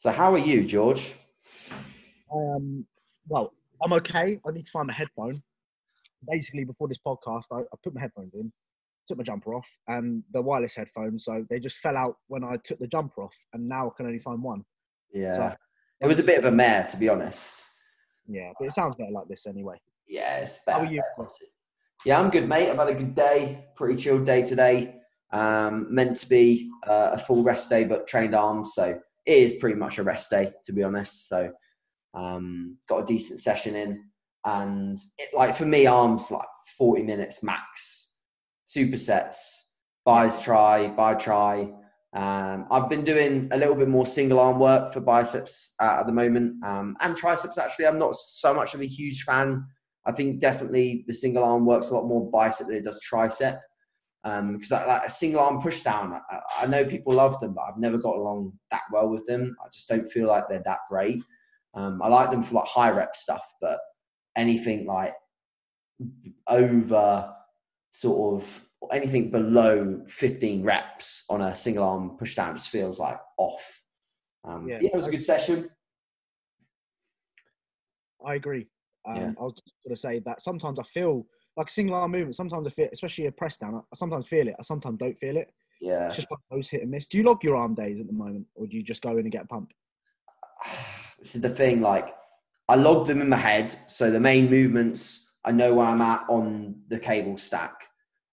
So, how are you, George? Um, well, I'm okay. I need to find my headphone. Basically, before this podcast, I, I put my headphones in, took my jumper off, and the wireless headphones. So they just fell out when I took the jumper off, and now I can only find one. Yeah, So- it was a bit of a mare, to be honest. Yeah, but it sounds better like this anyway. Yeah, it's How are you? Yeah, I'm good, mate. I've had a good day. Pretty chilled day today. Um, meant to be uh, a full rest day, but trained arms, so it is pretty much a rest day, to be honest. So, um, got a decent session in, and it, like for me, arms like 40 minutes max. Supersets, bis try, bi try. Um, I've been doing a little bit more single arm work for biceps uh, at the moment, um, and triceps. Actually, I'm not so much of a huge fan I think definitely the single arm works a lot more bicep than it does tricep. Um, because like, like a single arm push down, I, I know people love them, but I've never got along that well with them. I just don't feel like they're that great. Um, I like them for like high rep stuff, but anything like over sort of anything below 15 reps on a single arm push down just feels like off. Um, Yeah. yeah, it was a good session. I agree. Um, Yeah. I was just going to say that sometimes I feel like a single arm movement. Sometimes I feel, especially a press down. I sometimes feel it. I sometimes don't feel it. Yeah. It's just one of those hit and miss. Do you log your arm days at the moment, or do you just go in and get a pump? this is the thing like i log them in my head so the main movements i know where i'm at on the cable stack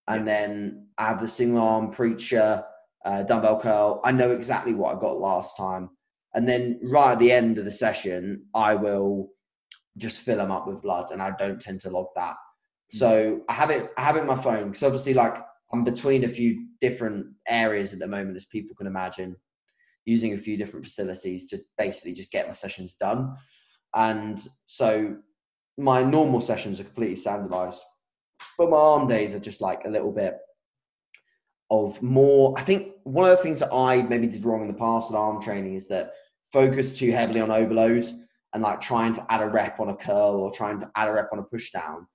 and then i have the single arm preacher uh, dumbbell curl i know exactly what i got last time and then right at the end of the session i will just fill them up with blood and i don't tend to log that so i have it i have it in my phone because obviously like i'm between a few different areas at the moment as people can imagine using a few different facilities to basically just get my sessions done. And so my normal sessions are completely standardized, but my arm days are just like a little bit of more. I think one of the things that I maybe did wrong in the past with arm training is that focus too heavily on overload and like trying to add a rep on a curl or trying to add a rep on a push down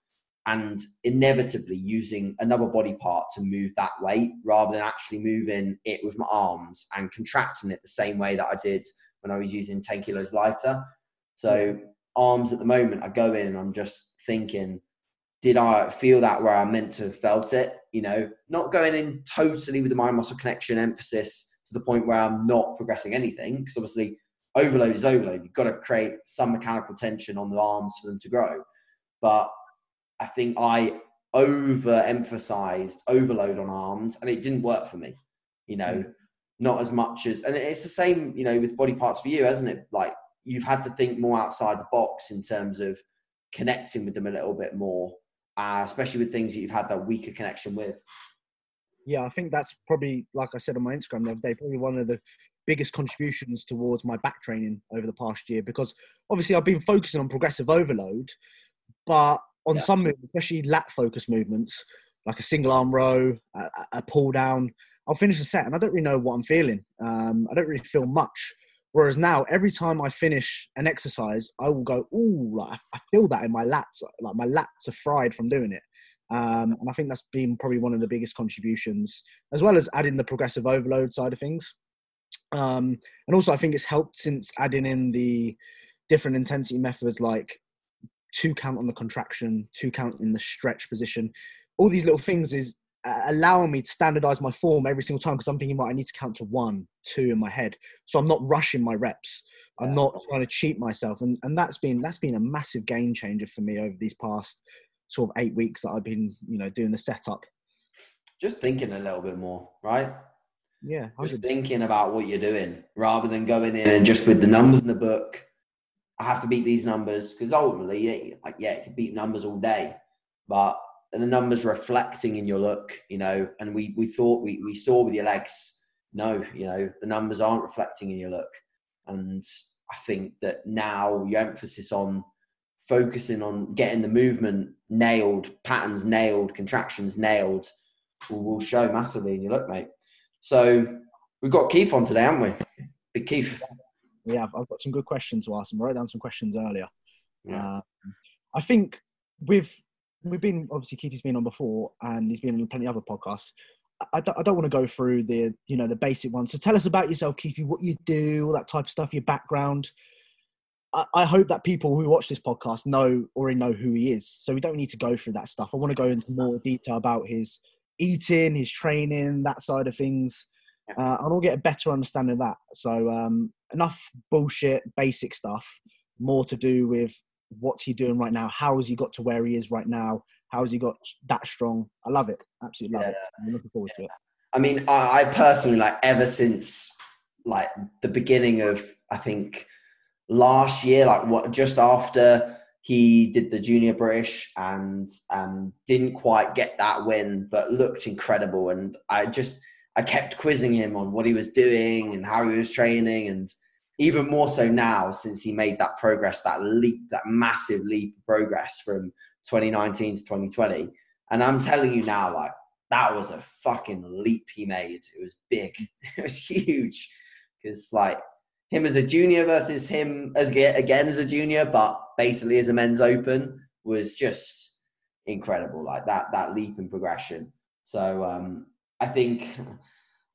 and inevitably using another body part to move that weight rather than actually moving it with my arms and contracting it the same way that I did when I was using 10 kilos lighter. So, arms at the moment, I go in and I'm just thinking, did I feel that where I meant to have felt it? You know, not going in totally with the mind muscle connection emphasis to the point where I'm not progressing anything, because obviously overload is overload. You've got to create some mechanical tension on the arms for them to grow. But I think I overemphasized overload on arms and it didn't work for me. You know, not as much as, and it's the same, you know, with body parts for you, hasn't it? Like you've had to think more outside the box in terms of connecting with them a little bit more, uh, especially with things that you've had that weaker connection with. Yeah, I think that's probably, like I said on my Instagram the other day, probably one of the biggest contributions towards my back training over the past year because obviously I've been focusing on progressive overload, but on Yeah. some movements, especially lat focus movements, like a single arm row, a, a- pull down, I'll finish a set and I don't really know what I'm feeling. Um, I don't really feel much. Whereas now, every time I finish an exercise, I will go, "Ooh, like, I feel that in my lats. Like my lats are fried from doing it." Um, and I think that's been probably one of the biggest contributions, as well as adding the progressive overload side of things. Um, and also, I think it's helped since adding in the different intensity methods like two count on the contraction, two count in the stretch position. All these little things is uh, allowing me to standardize my form every single time because I'm thinking, right, I need to count to one, two in my head. So I'm not rushing my reps. I'm Yeah. not trying to cheat myself. And, and that's been that's been a massive game changer for me over these past sort of eight weeks that I've been, you know, doing the setup. Just thinking a little bit more, right? Yeah, just 100%. thinking about what you're doing rather than going in and just with the numbers in the book. I have to beat these numbers because ultimately, like yeah, you can beat numbers all day, but the numbers reflecting in your look, you know. And we we thought we we saw with your legs, no, you know, the numbers aren't reflecting in your look, and I think that now your emphasis on focusing on getting the movement nailed, patterns nailed, contractions nailed, will, will show massively in your look, mate. So we've got Keith on today, haven't we? Big Keith. Yeah, I've, I've got some good questions to ask him. I wrote down some questions earlier. Yeah. Uh, I think we've we've been obviously Keith's been on before, and he's been on plenty of other podcasts. I don't, I don't want to go through the you know the basic ones. So tell us about yourself, Keith. What you do, all that type of stuff, your background. I, I hope that people who watch this podcast know already know who he is. So we don't need to go through that stuff. I want to go into more detail about his eating, his training, that side of things. Uh, and I'll get a better understanding of that. So um, enough bullshit, basic stuff. More to do with what's he doing right now? How has he got to where he is right now? How has he got that strong? I love it. Absolutely love yeah. it. I'm looking forward to it. I mean, I, I personally like ever since like the beginning of I think last year, like what just after he did the junior British and um, didn't quite get that win, but looked incredible. And I just I kept quizzing him on what he was doing and how he was training, and even more so now since he made that progress, that leap, that massive leap of progress from 2019 to 2020. And I'm telling you now, like that was a fucking leap he made. It was big. It was huge because like him as a junior versus him as again as a junior, but basically as a men's open was just incredible. Like that that leap in progression. So um, I think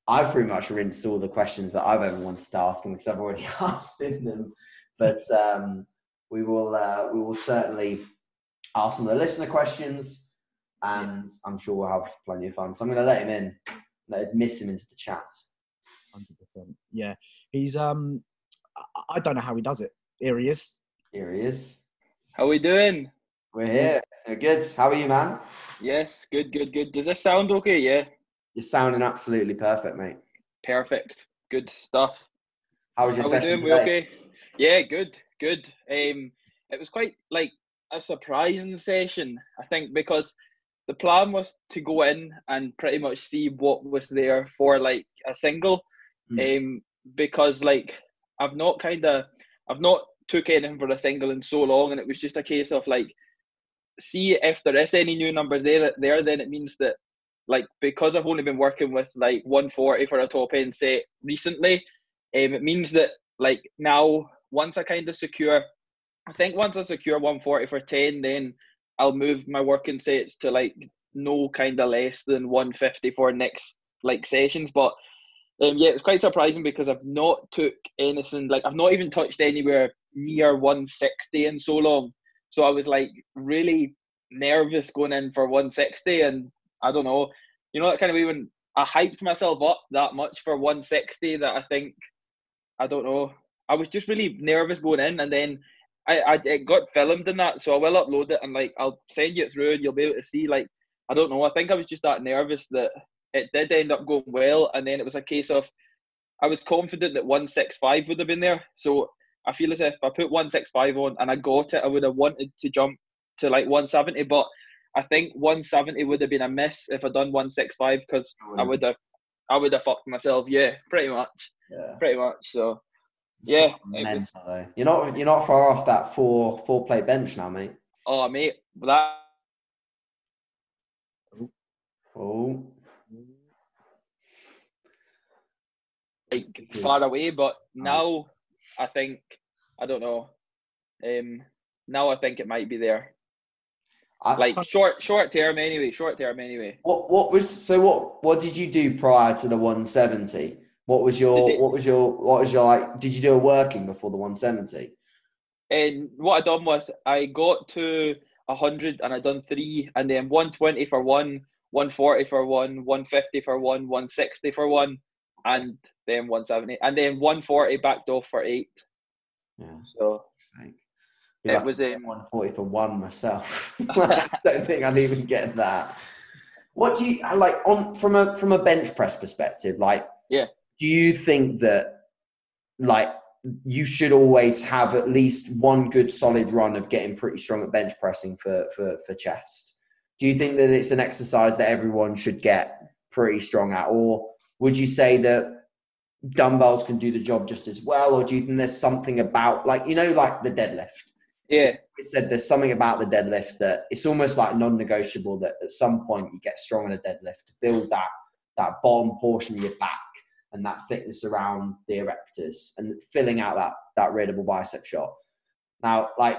I've pretty much rinsed all the questions that I've ever wanted to ask him because I've already asked him them. But um, we will uh, we will certainly ask some of the listener questions, and I'm sure we'll have plenty of fun. So I'm going to let him in, let miss him into the chat. Hundred percent. Yeah, he's um, I don't know how he does it. Here he is. Here he is. How are we doing? We're here. We're good. How are you, man? Yes, good, good, good. Does this sound okay? Yeah. You're sounding absolutely perfect, mate. Perfect. Good stuff. How was your How session we doing? today? We okay? Yeah, good, good. Um, it was quite like a surprising session, I think, because the plan was to go in and pretty much see what was there for like a single. Mm. Um, because like I've not kind of I've not took anything for a single in so long, and it was just a case of like see if there is any new numbers there. There, then it means that like because I've only been working with like 140 for a top end set recently, um, it means that like now once I kind of secure, I think once I secure 140 for 10, then I'll move my working sets to like no kind of less than 150 for next like sessions. But um, yeah, it's quite surprising because I've not took anything like I've not even touched anywhere near 160 in so long. So I was like really nervous going in for 160, and I don't know, you know, that kind of even I hyped myself up that much for 160 that I think I don't know. I was just really nervous going in, and then I, I it got filmed in that, so I will upload it and like I'll send you it through, and you'll be able to see. Like I don't know, I think I was just that nervous that it did end up going well, and then it was a case of I was confident that 165 would have been there. So I feel as if I put 165 on and I got it, I would have wanted to jump to like 170, but I think 170 would have been a miss if I'd done 165 because I would have I would have fucked myself. Yeah, pretty much. Yeah. Pretty much. So It's Yeah, it was- You're not you're not far off that four four plate bench now, mate. oh mate, that Oh, like far away, but now I think I don't know. Um, now I think it might be there. I, Like short, short term anyway. Short term anyway. what what was so what what did you do prior to the 170? What was your it- what was your what was your like? Did you do a working before the 170? And what I done was I got to hundred and I done three, and then one twenty for one, one forty for one, one fifty for one, one sixty for one, and then one seventy, and then one forty backed off for eight. Yeah. So Like, It was, in 140 for one myself. I don't think I'd even get that. What do you like on from a from a bench press perspective? Like, Yeah. do you think that like you should always have at least one good solid run of getting pretty strong at bench pressing for for for chest? Do you think that it's an exercise that everyone should get pretty strong at, or would you say that dumbbells can do the job just as well, or do you think there's something about like you know like the deadlift? Yeah, we said there's something about the deadlift that it's almost like non-negotiable that at some point you get strong in a deadlift to build that that bottom portion of your back and that thickness around the erectors and filling out that that rear double bicep shot. Now, like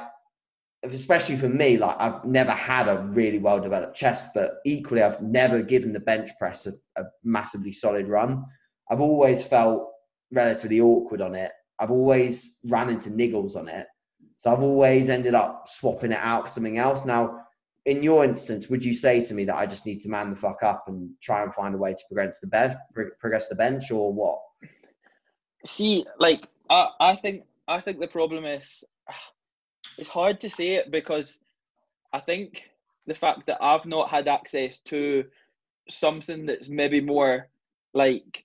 especially for me, like I've never had a really well developed chest, but equally, I've never given the bench press a, a, massively solid run. I've always felt relatively awkward on it. I've always ran into niggles on it. So I've always ended up swapping it out for something else. Now, in your instance, would you say to me that I just need to man the fuck up and try and find a way to progress the bed, progress the bench, or what? See, like I, I think I think the problem is it's hard to say it because I think the fact that I've not had access to something that's maybe more like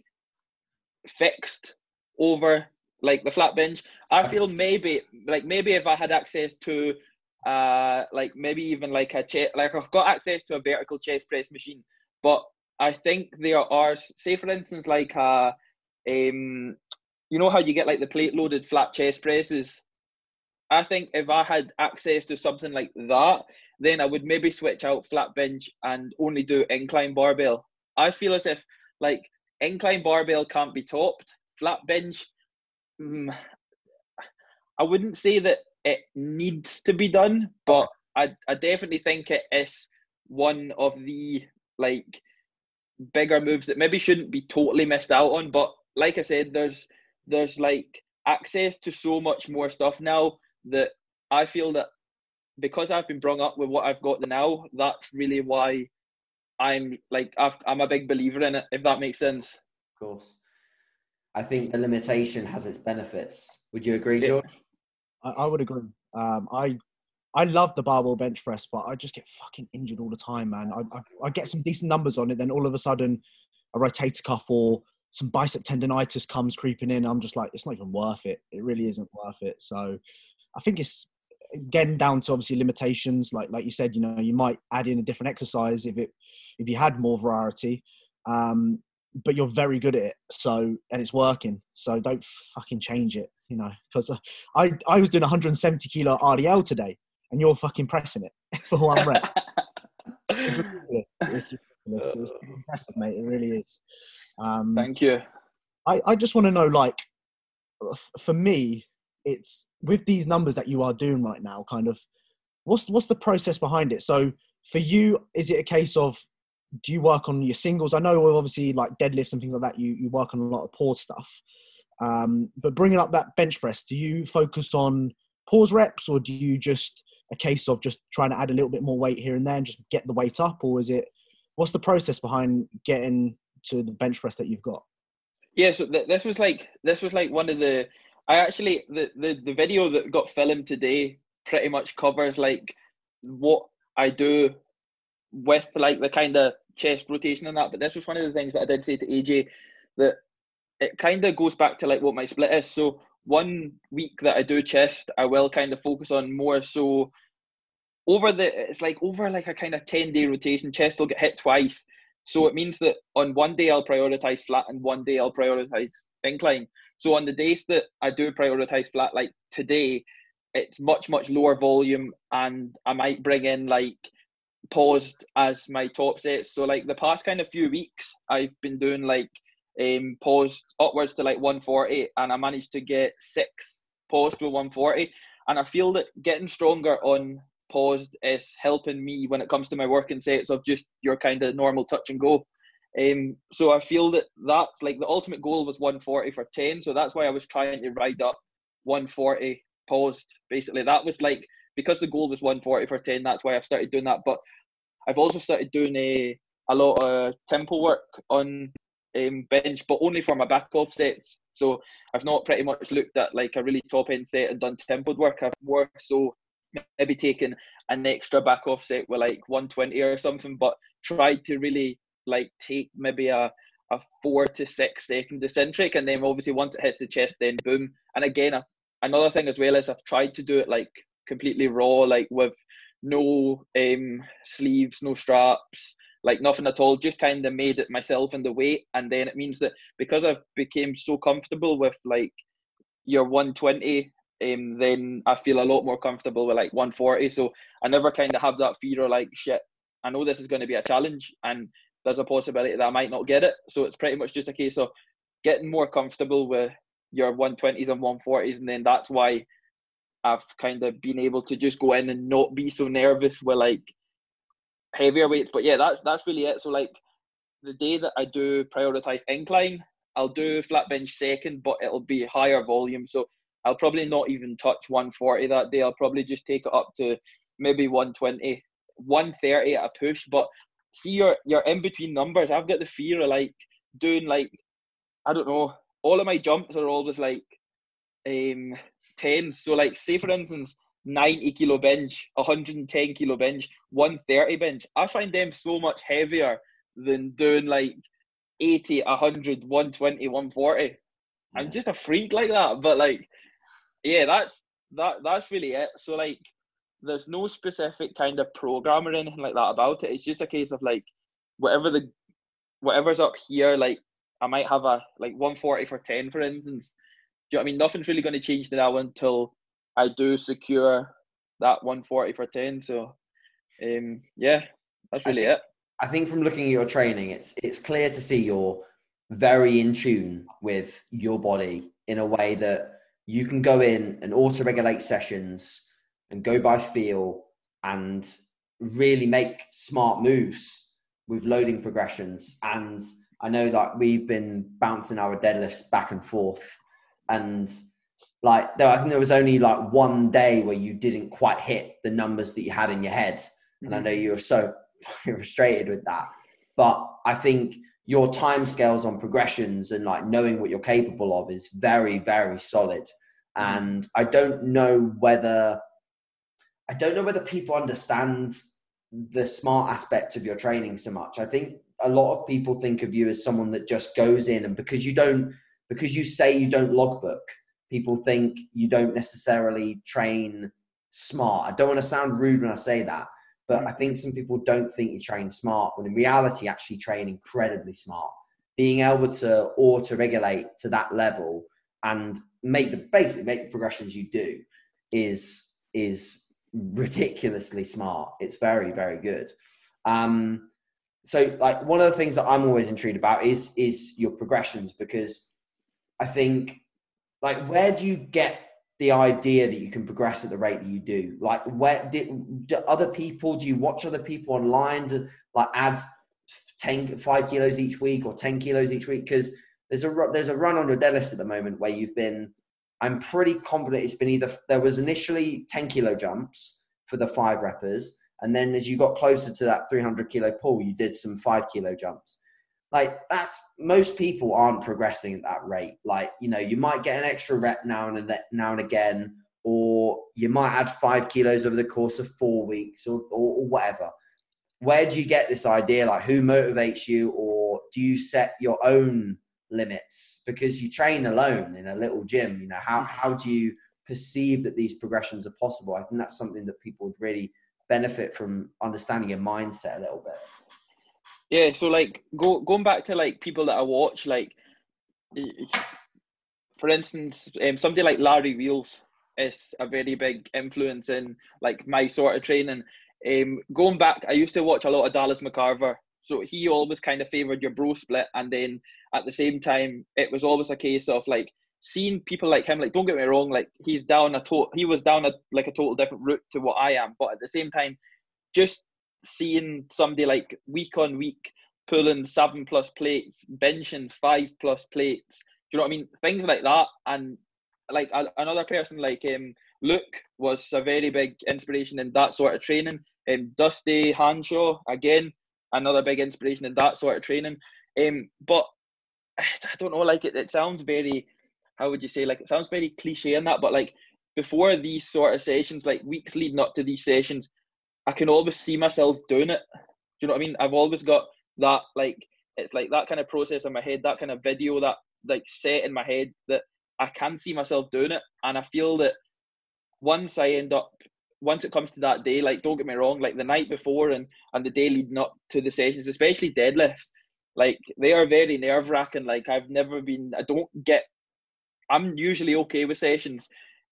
fixed over like the flat bench. I feel maybe like maybe if I had access to uh like maybe even like a chest like I've got access to a vertical chest press machine, but I think there are say for instance like uh um you know how you get like the plate loaded flat chest presses I think if I had access to something like that, then I would maybe switch out flat bench and only do incline barbell. I feel as if like incline barbell can't be topped. Flat bench, mm, I wouldn't say that it needs to be done, but I, I definitely think it is one of the like bigger moves that maybe shouldn't be totally missed out on. But like I said, there's there's like access to so much more stuff now that I feel that because I've been brought up with what I've got now, that's really why I'm like i am a big believer in it. If that makes sense. Of course, I think the limitation has its benefits. Would you agree, George? I, I would agree. Um, I I love the barbell bench press, but I just get fucking injured all the time, man. I, I, I get some decent numbers on it, then all of a sudden, a rotator cuff or some bicep tendonitis comes creeping in. I'm just like, it's not even worth it. It really isn't worth it. So I think it's again down to obviously limitations. Like like you said, you know, you might add in a different exercise if it if you had more variety. Um, but you're very good at it, so and it's working. So don't fucking change it, you know. Because uh, I I was doing 170 kilo RDL today, and you're fucking pressing it for one rep. it's ridiculous. It's, ridiculous. it's impressive, mate. It really is. Um, Thank you. I, I just want to know, like, for me, it's with these numbers that you are doing right now, kind of what's what's the process behind it? So for you, is it a case of do you work on your singles? I know obviously like deadlifts and things like that, you, you work on a lot of pause stuff. Um, but bringing up that bench press, do you focus on pause reps or do you just a case of just trying to add a little bit more weight here and there and just get the weight up? Or is it, what's the process behind getting to the bench press that you've got? Yeah, so th- this was like, this was like one of the, I actually the, the the video that got filmed today pretty much covers like what I do with like the kind of chest rotation and that. But this was one of the things that I did say to AJ that it kind of goes back to like what my split is. So one week that I do chest, I will kind of focus on more so over the it's like over like a kind of 10 day rotation chest will get hit twice so it means that on one day I'll prioritize flat and one day I'll prioritize incline. So on the days that I do prioritize flat, like today, it's much much lower volume, and I might bring in like paused as my top sets. So like the past kind of few weeks, I've been doing like um paused upwards to like 140, and I managed to get six paused with 140, and I feel that getting stronger on paused is helping me when it comes to my working sets of just your kind of normal touch and go. Um, so I feel that that's like the ultimate goal was 140 for 10. So that's why I was trying to ride up 140 paused. Basically, that was like because the goal was 140 for 10. That's why I've started doing that. But I've also started doing a a lot of tempo work on um, bench, but only for my back off sets. So I've not pretty much looked at like a really top end set and done tempoed work. I've more so maybe taking an extra back offset with like 120 or something, but tried to really like take maybe a a four to six second eccentric, and then obviously once it hits the chest, then boom. And again, another thing as well is I've tried to do it like completely raw, like with no um sleeves, no straps, like nothing at all. Just kind of made it myself in the weight, and then it means that because I've became so comfortable with like your 120 um, then I feel a lot more comfortable with like 140. So I never kind of have that fear of like shit. I know this is going to be a challenge, and there's a possibility that I might not get it. So it's pretty much just a case of getting more comfortable with your 120s and 140s, and then that's why I've kind of been able to just go in and not be so nervous with like heavier weights. But yeah, that's that's really it. So like the day that I do prioritize incline, I'll do flat bench second, but it'll be higher volume. So I'll probably not even touch 140 that day. I'll probably just take it up to maybe 120, 130 at a push. But see your your in between numbers. I've got the fear of like doing like I don't know. All of my jumps are always like um tens. So like say for instance, 90 kilo bench, 110 kilo bench, 130 bench. I find them so much heavier than doing like 80, 100, 120, 140. Yeah. I'm just a freak like that. But like, yeah, that's that that's really it. So like there's no specific kind of program or anything like that about it. It's just a case of like whatever the whatever's up here, like I might have a like 140 for 10 for instance. Do you know what I mean? Nothing's really going to change now until I do secure that 140 for 10. So um yeah, that's really I think, it. I think from looking at your training, it's it's clear to see you're very in tune with your body in a way that you can go in and auto regulate sessions and go by feel and really make smart moves with loading progressions. And I know that we've been bouncing our deadlifts back and forth. And like, there, I think there was only like one day where you didn't quite hit the numbers that you had in your head. And I mm. know you were so frustrated with that. But I think your time scales on progressions and like knowing what you're capable of is very, very solid. Mm. And I don't know whether I don't know whether people understand the smart aspect of your training so much. I think a lot of people think of you as someone that just goes in and because you don't because you say you don't logbook, people think you don't necessarily train smart. I don't want to sound rude when I say that, but I think some people don't think you train smart when in reality actually train incredibly smart. Being able to auto regulate to that level and make the basically make the progressions you do is is ridiculously smart. It's very, very good. Um, so like one of the things that I'm always intrigued about is is your progressions because I think like where do you get the idea that you can progress at the rate that you do? Like where did do other people do you watch other people online to like add 10 5 kilos each week or 10 kilos each week because there's a there's a run on your deadlifts at the moment where you've been I'm pretty confident it's been either there was initially 10 kilo jumps for the five reppers, and then as you got closer to that 300 kilo pull, you did some five kilo jumps. Like that's most people aren't progressing at that rate. Like you know, you might get an extra rep now and then, now and again, or you might add five kilos over the course of four weeks, or, or, or whatever. Where do you get this idea? Like who motivates you, or do you set your own limits because you train alone in a little gym you know how, how do you perceive that these progressions are possible i think that's something that people would really benefit from understanding your mindset a little bit yeah so like go, going back to like people that i watch like for instance um, somebody like larry wheels is a very big influence in like my sort of training um, going back i used to watch a lot of dallas mccarver so he always kind of favoured your bro split, and then at the same time, it was always a case of like seeing people like him. Like, don't get me wrong, like he's down a to- he was down a like a total different route to what I am, but at the same time, just seeing somebody like week on week pulling seven plus plates, benching five plus plates. Do you know what I mean? Things like that, and like another person like um Luke was a very big inspiration in that sort of training. And um, Dusty Hanshaw again another big inspiration in that sort of training. Um, but I don't know, like it, it sounds very, how would you say, like it sounds very cliche in that, but like before these sort of sessions, like weeks leading up to these sessions, I can always see myself doing it. Do you know what I mean? I've always got that, like, it's like that kind of process in my head, that kind of video that, like, set in my head that I can see myself doing it. And I feel that once I end up once it comes to that day, like don't get me wrong, like the night before and and the day leading up to the sessions, especially deadlifts, like they are very nerve wracking. Like I've never been, I don't get, I'm usually okay with sessions,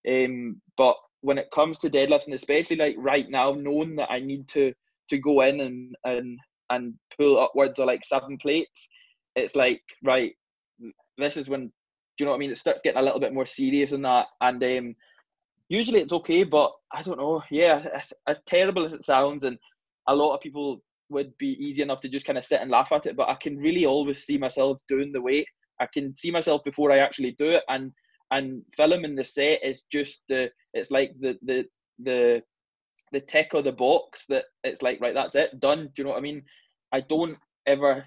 um, but when it comes to deadlifts and especially like right now, knowing that I need to to go in and and and pull upwards of like seven plates, it's like right, this is when do you know what I mean? It starts getting a little bit more serious than that, and um, usually it's okay, but I don't know. Yeah, as, as terrible as it sounds, and a lot of people would be easy enough to just kind of sit and laugh at it, but I can really always see myself doing the weight. I can see myself before I actually do it, and and filming the set is just the it's like the the the the tick of the box that it's like right that's it done. Do you know what i mean? I don't ever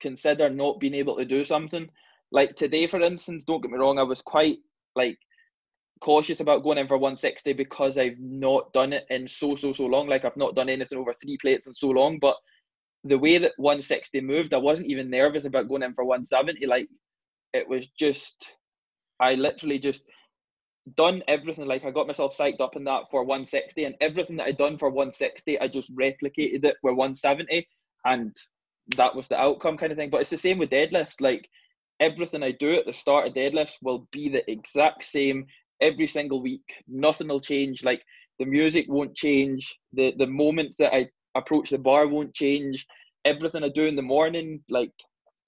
consider not being able to do something. Like today for instance don't get me wrong i was quite like cautious about going in for 160 because i've not done it in so so so long. Like i've not done anything over three plates in so long but the way that 160 moved i wasn't even nervous about going in for 170 like it was just i literally just done everything like I got myself psyched up in that for 160 and everything that I'd done for 160 I just replicated it with 170 and that was the outcome kind of thing. But it's the same with deadlifts like everything I do at the start of deadlifts will be the exact same every single week. Nothing will change like the music won't change the the moments that I approach the bar won't change everything I do in the morning like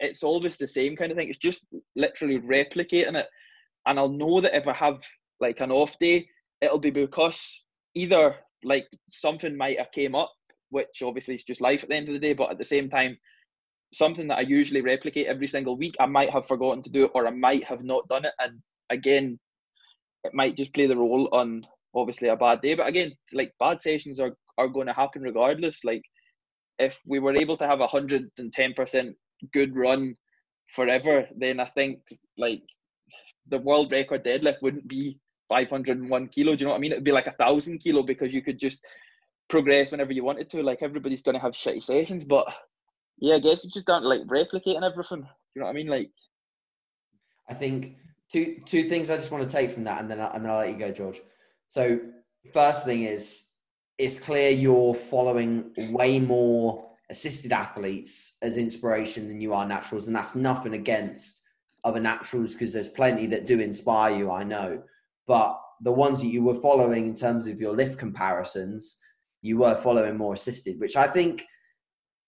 it's always the same kind of thing. It's just literally replicating it and I'll know that if I have like an off day, it'll be because either like something might have came up, which obviously is just life at the end of the day, but at the same time, something that I usually replicate every single week, I might have forgotten to do it or I might have not done it. And again, it might just play the role on obviously a bad day. But again, like bad sessions are, are going to happen regardless. Like if we were able to have a hundred and ten percent good run forever, then I think like the world record deadlift wouldn't be 501 kilo. Do you know what I mean? It'd be like a thousand kilo because you could just progress whenever you wanted to. Like everybody's going to have shitty sessions, but yeah, I guess you just don't like replicating everything. Do you know what I mean? Like, I think two two things I just want to take from that, and then I, and then I'll let you go, George. So first thing is, it's clear you're following way more assisted athletes as inspiration than you are naturals, and that's nothing against other naturals because there's plenty that do inspire you. I know but the ones that you were following in terms of your lift comparisons, you were following more assisted, which I think,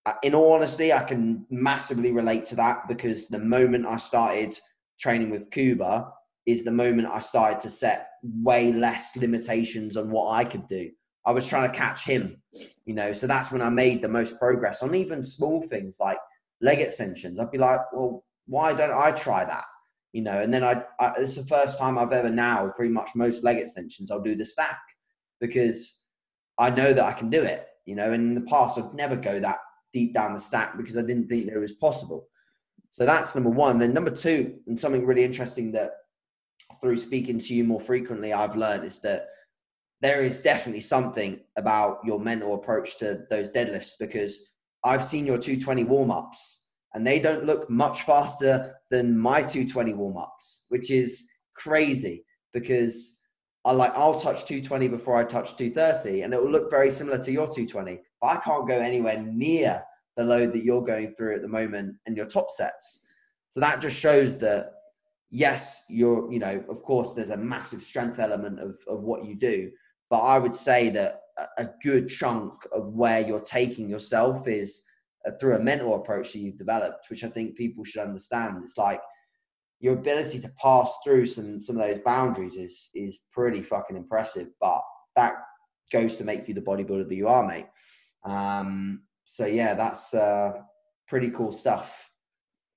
uh, in all honesty, I can massively relate to that because the moment I started training with Kuba is the moment I started to set way less limitations on what I could do. I was trying to catch him, you know, so that's when I made the most progress on even small things like leg extensions. I'd be like, well, why don't I try that? you know, and then I, I it's the first time I've ever now pretty much most leg extensions I'll do the stack because I know that I can do it, you know, and in the past I'd never go that deep down the stack because I didn't think that it was possible. So that's number one. Then number two, and something really interesting that through speaking to you more frequently I've learned is that there is definitely something about your mental approach to those deadlifts because I've seen your 220 warm ups and they don't look much faster than my 220 warm ups, which is crazy because I like I'll touch 220 before I touch 230, and it will look very similar to your 220. But I can't go anywhere near the load that you're going through at the moment in your top sets. So that just shows that yes, you're you know of course there's a massive strength element of of what you do, but I would say that a good chunk of where you're taking yourself is through a mental approach that you've developed, which I think people should understand. It's like your ability to pass through some some of those boundaries is is pretty fucking impressive. But that goes to make you the bodybuilder that you are, mate. Um, so yeah, that's uh, pretty cool stuff.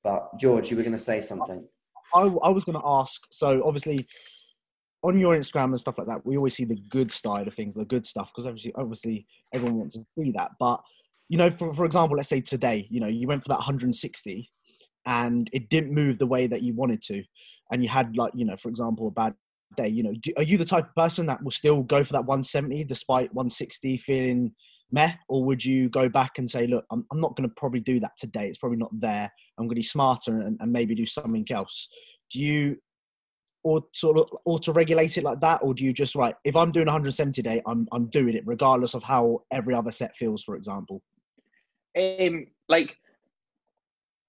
But George, you were going to say something. I, I was going to ask. So obviously, on your Instagram and stuff like that, we always see the good side of things, the good stuff, because obviously, obviously, everyone wants to see that. But you know, for, for example, let's say today, you know, you went for that 160 and it didn't move the way that you wanted to. And you had like, you know, for example, a bad day, you know, do, are you the type of person that will still go for that 170 despite 160 feeling meh? Or would you go back and say, look, I'm, I'm not going to probably do that today. It's probably not there. I'm going to be smarter and, and maybe do something else. Do you, or sort of auto regulate it like that, or do you just right? If I'm doing 170 day, I'm I'm doing it regardless of how every other set feels, for example. Um, like,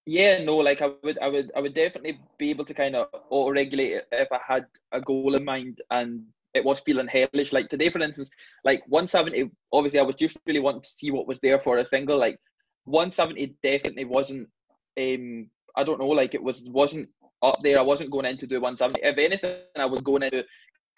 yeah, no, like I would, I would, I would definitely be able to kind of auto-regulate it if I had a goal in mind and it was feeling hellish. Like today, for instance, like 170. Obviously, I was just really wanting to see what was there for a single. Like 170 definitely wasn't. Um, I don't know. Like it was wasn't up there. I wasn't going in to do 170. If anything, I was going into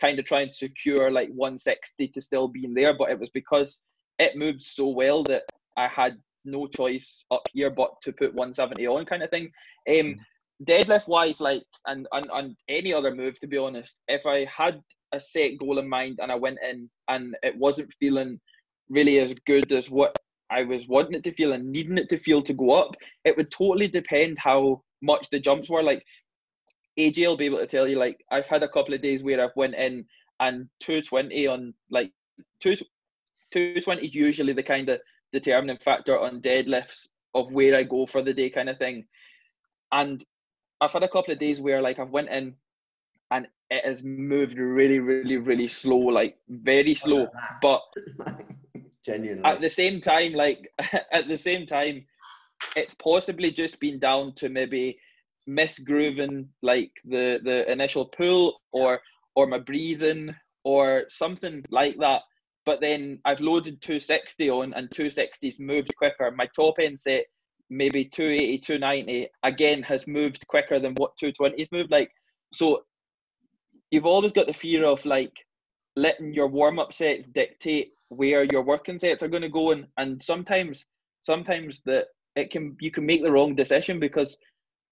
kind of trying to secure like 160 to still being there, but it was because it moved so well that I had no choice up here but to put 170 on kind of thing. Um, mm. deadlift wise, like and, and and any other move, to be honest, if I had a set goal in mind and I went in and it wasn't feeling really as good as what I was wanting it to feel and needing it to feel to go up, it would totally depend how much the jumps were. Like AJ will be able to tell you, like I've had a couple of days where I've went in and 220 on like two 220 is usually the kind of determining factor on deadlifts of where I go for the day kind of thing. And I've had a couple of days where like I've went in and it has moved really, really, really slow, like very slow. but genuinely at the same time, like at the same time, it's possibly just been down to maybe misgrooving like the the initial pull or or my breathing or something like that but then I've loaded 260 on and 260's moved quicker. My top end set, maybe 280, 290, again has moved quicker than what 220's moved. Like, so you've always got the fear of like letting your warm up sets dictate where your working sets are going to go. And, and sometimes, sometimes that it can, you can make the wrong decision because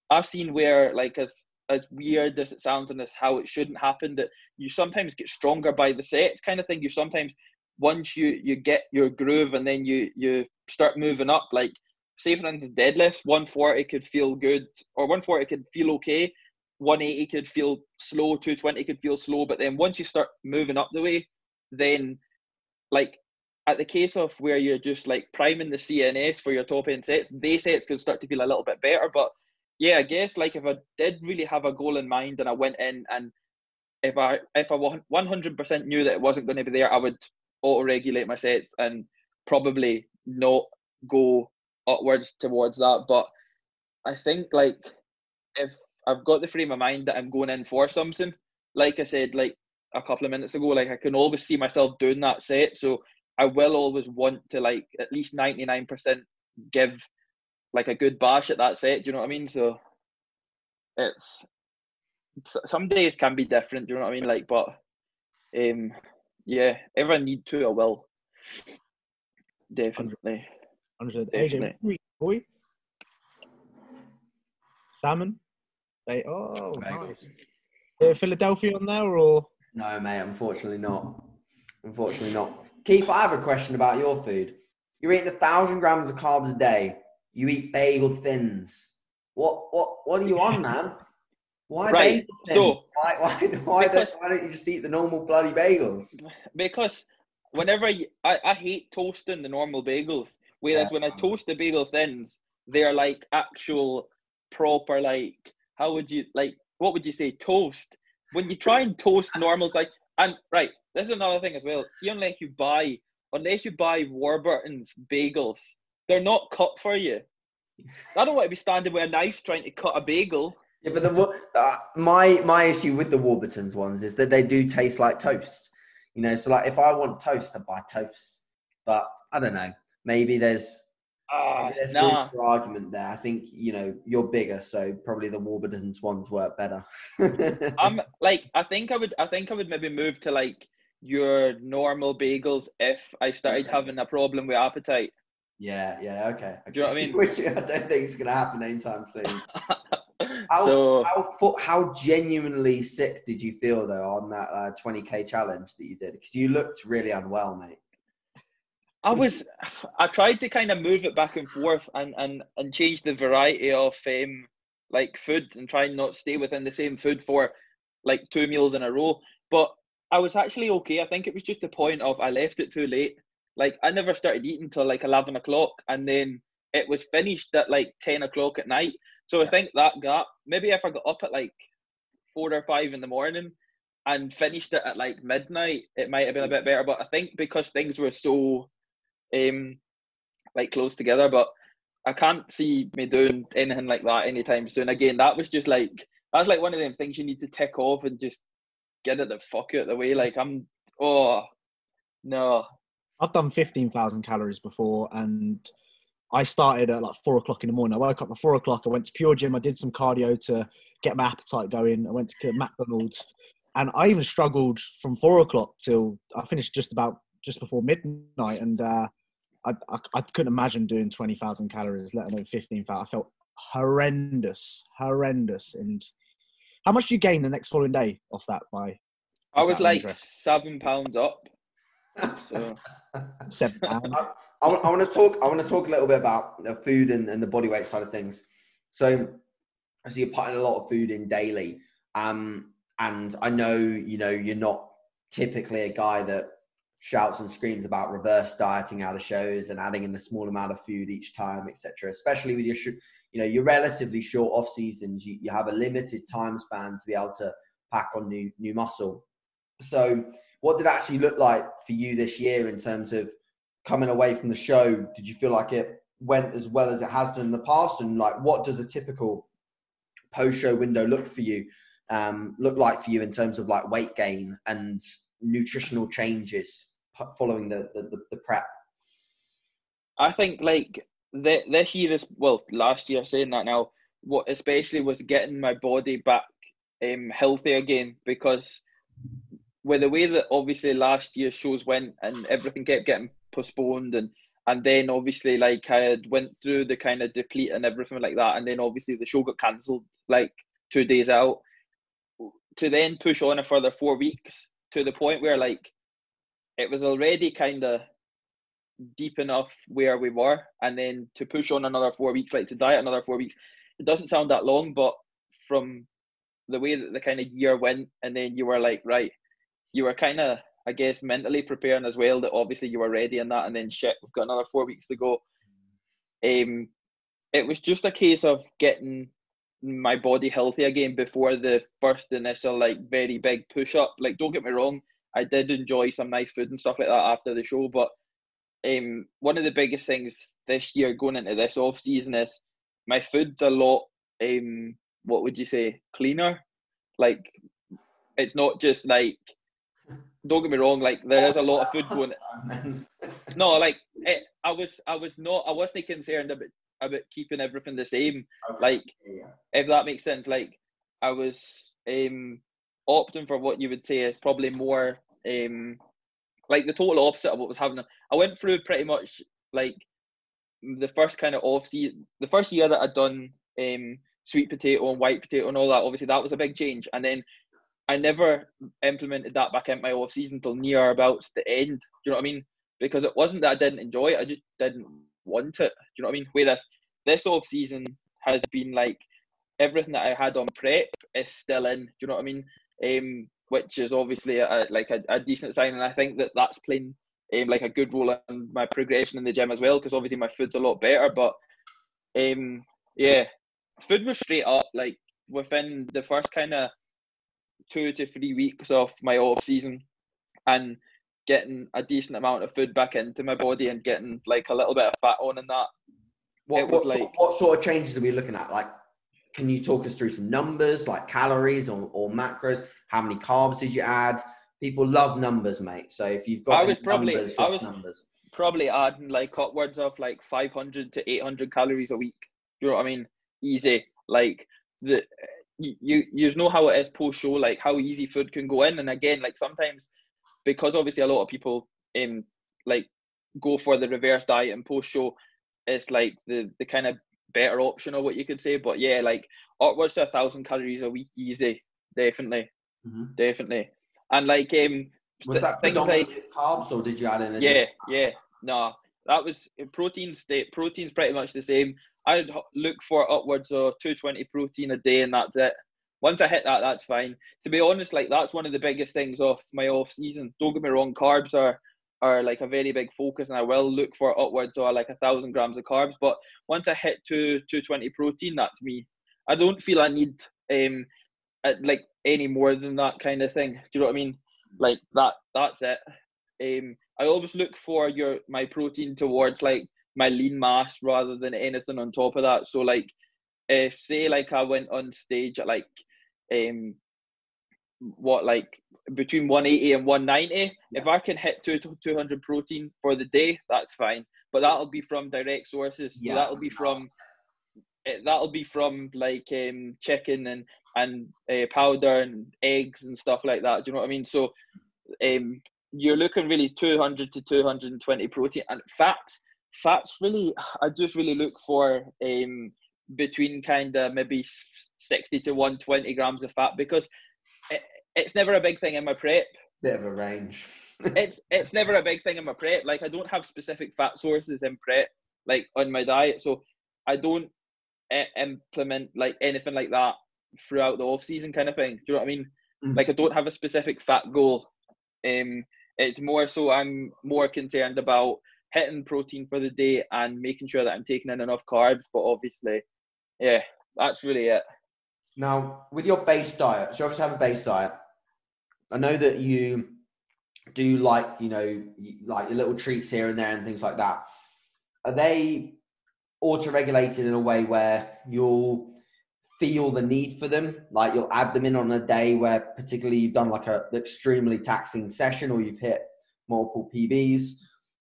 I've seen where like as as weird as it sounds and as how it shouldn't happen that you sometimes get stronger by the sets kind of thing you sometimes once you you get your groove and then you you start moving up like say for instance deadlifts 140 could feel good or 140 could feel okay 180 could feel slow 220 could feel slow but then once you start moving up the way then like at the case of where you're just like priming the cns for your top end sets they sets could start to feel a little bit better but yeah i guess like if i did really have a goal in mind and i went in and if i if i 100% knew that it wasn't going to be there i would auto regulate my sets and probably not go upwards towards that. But I think like if I've got the frame of mind that I'm going in for something, like I said, like a couple of minutes ago, like I can always see myself doing that set. So I will always want to like at least 99% give like a good bash at that set. Do you know what I mean? So it's some days can be different. Do you know what I mean? Like, but um, yeah, everyone need to I will. Definitely. Understood. AJ, boy. Salmon. They oh nice. Uh, Philadelphia on there or no, mate? Unfortunately not. Unfortunately not. Keith, I have a question about your food. You're eating a thousand grams of carbs a day. You eat bagel thins. What what what are you on, man? Why right. bagels? So why why why, because, don't, why don't you just eat the normal bloody bagels? Because whenever I, I, I hate toasting the normal bagels, whereas yeah. when I toast the bagel thins, they're like actual proper like how would you like what would you say toast? When you try and toast normals like and right, this is another thing as well. See unless you buy unless you buy Warburton's bagels, they're not cut for you. I don't want to be standing with a knife trying to cut a bagel. Yeah, but the uh, my my issue with the Warburtons ones is that they do taste like toast. You know, so like if I want toast, I buy toast. But I don't know. Maybe there's uh, there's nah. no argument there. I think you know you're bigger, so probably the Warburtons ones work better. I'm like I think I would I think I would maybe move to like your normal bagels if I started okay. having a problem with appetite. Yeah, yeah, okay. okay. Do you know what I mean? Which I don't think is going to happen anytime soon. How, so, how, how genuinely sick did you feel though on that uh, 20k challenge that you did? Because you looked really unwell, mate. I was, I tried to kind of move it back and forth and and and change the variety of um like food and try and not stay within the same food for like two meals in a row. But I was actually okay. I think it was just the point of I left it too late. Like I never started eating till like eleven o'clock, and then it was finished at like ten o'clock at night. So I think that gap, maybe if I got up at like four or five in the morning and finished it at like midnight, it might have been a bit better. But I think because things were so um like close together, but I can't see me doing anything like that anytime soon. Again, that was just like that's like one of them things you need to tick off and just get it the fuck out of the way. Like I'm oh no. I've done fifteen thousand calories before and I started at like four o'clock in the morning. I woke up at four o'clock. I went to Pure Gym. I did some cardio to get my appetite going. I went to McDonald's and I even struggled from four o'clock till I finished just about just before midnight, and uh, I, I, I couldn't imagine doing twenty thousand calories, let alone fifteen thousand. I felt horrendous, horrendous. And how much do you gain the next following day off that? By I was like interest? seven pounds up. So. seven pounds. I, I, want to talk. I want to talk a little bit about the food and, and the body weight side of things. So, so you're putting a lot of food in daily, um, and I know you know you're not typically a guy that shouts and screams about reverse dieting out of shows and adding in a small amount of food each time, etc. Especially with your, you know, your relatively short off seasons, you, you have a limited time span to be able to pack on new new muscle. So, what did it actually look like for you this year in terms of coming away from the show? Did you feel like it went as well as it has done in the past? And like, what does a typical post-show window look for you? Um, look like for you in terms of like weight gain and nutritional changes following the, the, the prep? I think like the, this year is well last year saying that now what especially was getting my body back um, healthy again because with the way that obviously last year's shows went and everything kept getting postponed and and then obviously like I had went through the kind of deplete and everything like that and then obviously the show got cancelled like two days out. To then push on a further four weeks to the point where like it was already kind of deep enough where we were, and then to push on another four weeks, like to diet another four weeks, it doesn't sound that long, but from the way that the kind of year went, and then you were like, right, you were kind of, I guess, mentally preparing as well that obviously you were ready and that, and then shit, we've got another four weeks to go. Um, it was just a case of getting my body healthy again before the first initial like very big push up. Like, don't get me wrong, I did enjoy some nice food and stuff like that after the show. But um, one of the biggest things this year going into this off season is my food's a lot. Um, what would you say? Cleaner. Like it's not just like. Don't get me wrong. Like there is a lot of food going. no, like it, I was, I was not, I wasn't concerned about about keeping everything the same. Okay. Like, yeah. if that makes sense. Like, I was um opting for what you would say is probably more um like the total opposite of what was happening. I went through pretty much like the first kind of off season, the first year that I'd done um, sweet potato and white potato and all that. Obviously, that was a big change, and then I never implemented that back in my off season until near about the end. Do you know what I mean? Because it wasn't that I didn't enjoy it; I just didn't want it. Do you know what I mean? Whereas this off season has been like everything that I had on prep is still in. Do you know what I mean? um, which is obviously a, like a, a, decent sign. And I think that that's playing um, like a good role in my progression in the gym as well, because obviously my food's a lot better. But um, yeah, food was straight up like within the first kind of two to three weeks of my off season, and getting a decent amount of food back into my body and getting like a little bit of fat on and that. What, what, like, what sort of changes are we looking at? Like can you talk us through some numbers like calories or, or macros? How many carbs did you add? People love numbers, mate. So if you've got I was probably numbers, I was numbers. probably adding like upwards of like 500 to 800 calories a week. You know what I mean? Easy. Like the you you know how it is post show, like how easy food can go in. And again, like sometimes because obviously a lot of people um like go for the reverse diet and post show, it's like the the kind of better option or what you could say. But yeah, like upwards to a thousand calories a week, easy, definitely, mm-hmm. definitely. And like um, was that things like carbs or did you add in? Yeah, yeah, no, that was proteins. Protein's pretty much the same. I'd look for upwards of 220 protein a day, and that's it. Once I hit that, that's fine. To be honest, like that's one of the biggest things off my off season. Don't get me wrong, carbs are are like a very big focus and I will look for upwards or like a thousand grams of carbs. But once I hit two two twenty protein, that's me. I don't feel I need um like any more than that kind of thing. Do you know what I mean? Like that that's it. Um I always look for your my protein towards like my lean mass rather than anything on top of that. So like if say like I went on stage at like um what like between 180 and 190 yeah. if i can hit two, 200 protein for the day that's fine but that'll be from direct sources yeah. So that'll be from eh, that'll be from like um chicken and and uh, powder and eggs and stuff like that. Do you know what I mean? So um, you're looking really 200 to 220 protein and fats. Fats really, I just really look for um, between kind of maybe 60 to 120 grams of fat because it, it's never a big thing in my prep. Bit of a range. it's it's never a big thing in my prep. Like I don't have specific fat sources in prep, like on my diet, so I don't uh, implement like anything like that throughout the off season kind of thing. Do you know what I mean? Mm. Like I don't have a specific fat goal. Um, it's more so I'm more concerned about hitting protein for the day and making sure that I'm taking in enough carbs. But obviously, yeah, that's really it. Now, with your base diet, so you obviously have a base diet. I know that you do like, you know, like your little treats here and there and things like that. Are they auto-regulated in a way where you'll feel the need for them? Like you'll add them in on a day where particularly you've done like a extremely taxing session or you've hit multiple PBs.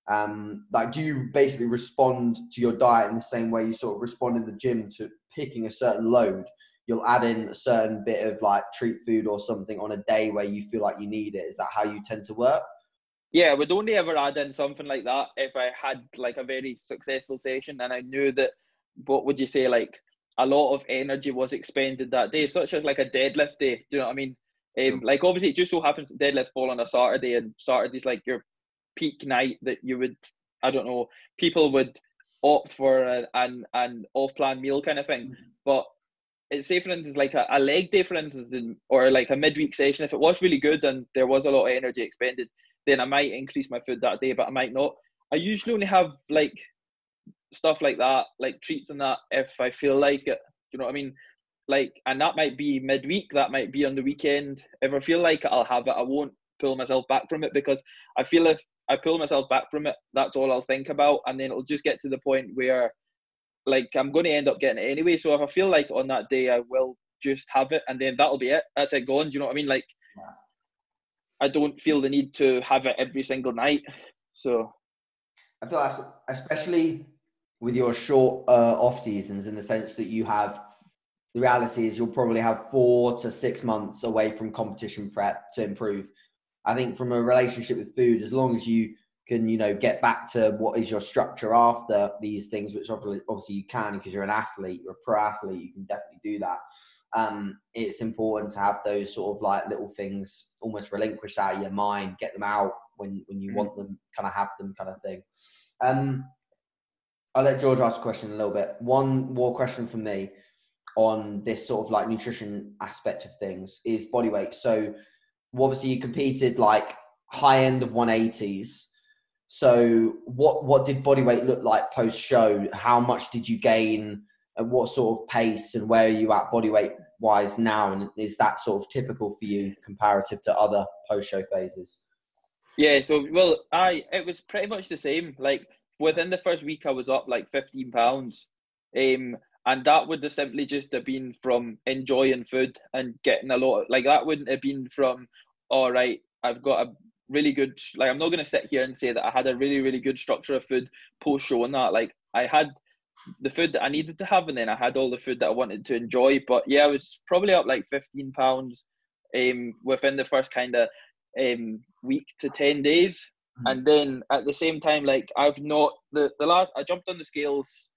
Um, like do you basically respond to your diet in the same way you sort of respond in the gym to picking a certain load? you'll add in a certain bit of like treat food or something on a day where you feel like you need it. Is that how you tend to work? Yeah, I would only ever add in something like that if I had like a very successful session and I knew that what would you say like a lot of energy was expended that day, such as like a deadlift day. Do you know what I mean? Um, like obviously, it just so happens deadlifts fall on a Saturday, and Saturday's like your peak night that you would, I don't know, people would opt for an an, an off plan meal kind of thing. Mm-hmm. But it's say for instance like a, a leg day for instance or like a midweek session if it was really good and there was a lot of energy expended then i might increase my food that day but i might not i usually only have like stuff like that like treats and that if i feel like it you know what i mean like and that might be midweek that might be on the weekend if i feel like it i'll have it i won't pull myself back from it because i feel if i pull myself back from it that's all i'll think about and then it'll just get to the point where like I'm going to end up getting it anyway. So if I feel like on that day I will just have it, and then that'll be it. That's it gone. Do you know what I mean? Like yeah. I don't feel the need to have it every single night. So I feel that's especially with your short uh, off seasons in the sense that you have. The reality is you'll probably have four to six months away from competition prep to improve. I think from a relationship with food, as long as you can you know get back to what is your structure after these things which obviously you can because you're an athlete you're a pro athlete you can definitely do that. Um, it's important to have those sort of like little things almost relinquished out of your mind get them out when when you mm. want them kind of have them kind of thing. Um, i'll let george ask a question a little bit. One more question from me on this sort of like nutrition aspect of things is body weight. So obviously you competed like high end of 180s so, what what did body weight look like post show? How much did you gain? At what sort of pace, and where are you at body weight wise now? And is that sort of typical for you comparative to other post show phases? Yeah, so well, I it was pretty much the same. Like within the first week, I was up like fifteen pounds, um, and that would have simply just have been from enjoying food and getting a lot. Of, like that wouldn't have been from, all right, I've got a really good like i'm not going to sit here and say that i had a really really good structure of food post show and that. Like i had the food that i needed to have and then i had all the food that i wanted to enjoy. But yeah i was probably up like 15 pounds um within the first kind of um week to 10 days. Mm-hmm. and then at the same time like i've not the the last i jumped on the scales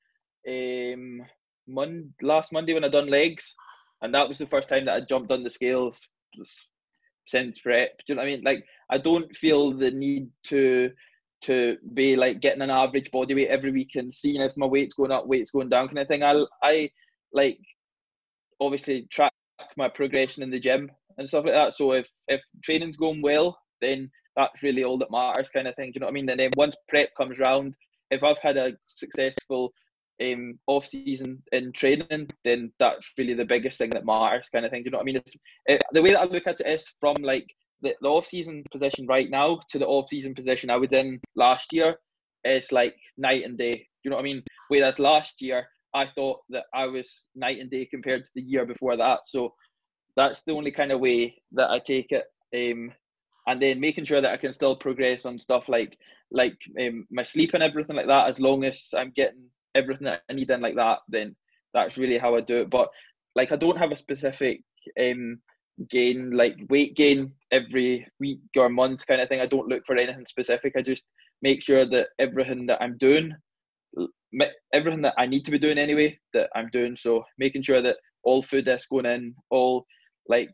um mon- last monday when i done legs. And that was the first time that i jumped on the scales since prep. Do you know what I mean? Like I don't feel the need to to be like getting an average body weight every week and seeing if my weight's going up, weight's going down kind of thing. I I like obviously track my progression in the gym and stuff like that. So if if training's going well, then that's really all that matters kind of thing. Do you know what I mean? And then once prep comes around, if I've had a successful um, off season in training, then that's really the biggest thing that matters, kind of thing. Do you know what I mean? It, the way that I look at it is from like the, the off season position right now to the off season position I was in last year. It's like night and day. Do you know what I mean? Whereas last year I thought that I was night and day compared to the year before that. So that's the only kind of way that I take it. Um, and then making sure that I can still progress on stuff like like um, my sleep and everything like that, as long as I'm getting everything that I need in like that, then that's really how I do it. But like I don't have a specific um, gain, like weight gain every week or month kind of thing. I don't look for anything specific. I just make sure that everything that I'm doing, everything that I need to be doing anyway, that I'm doing. So making sure that all food is going in, all like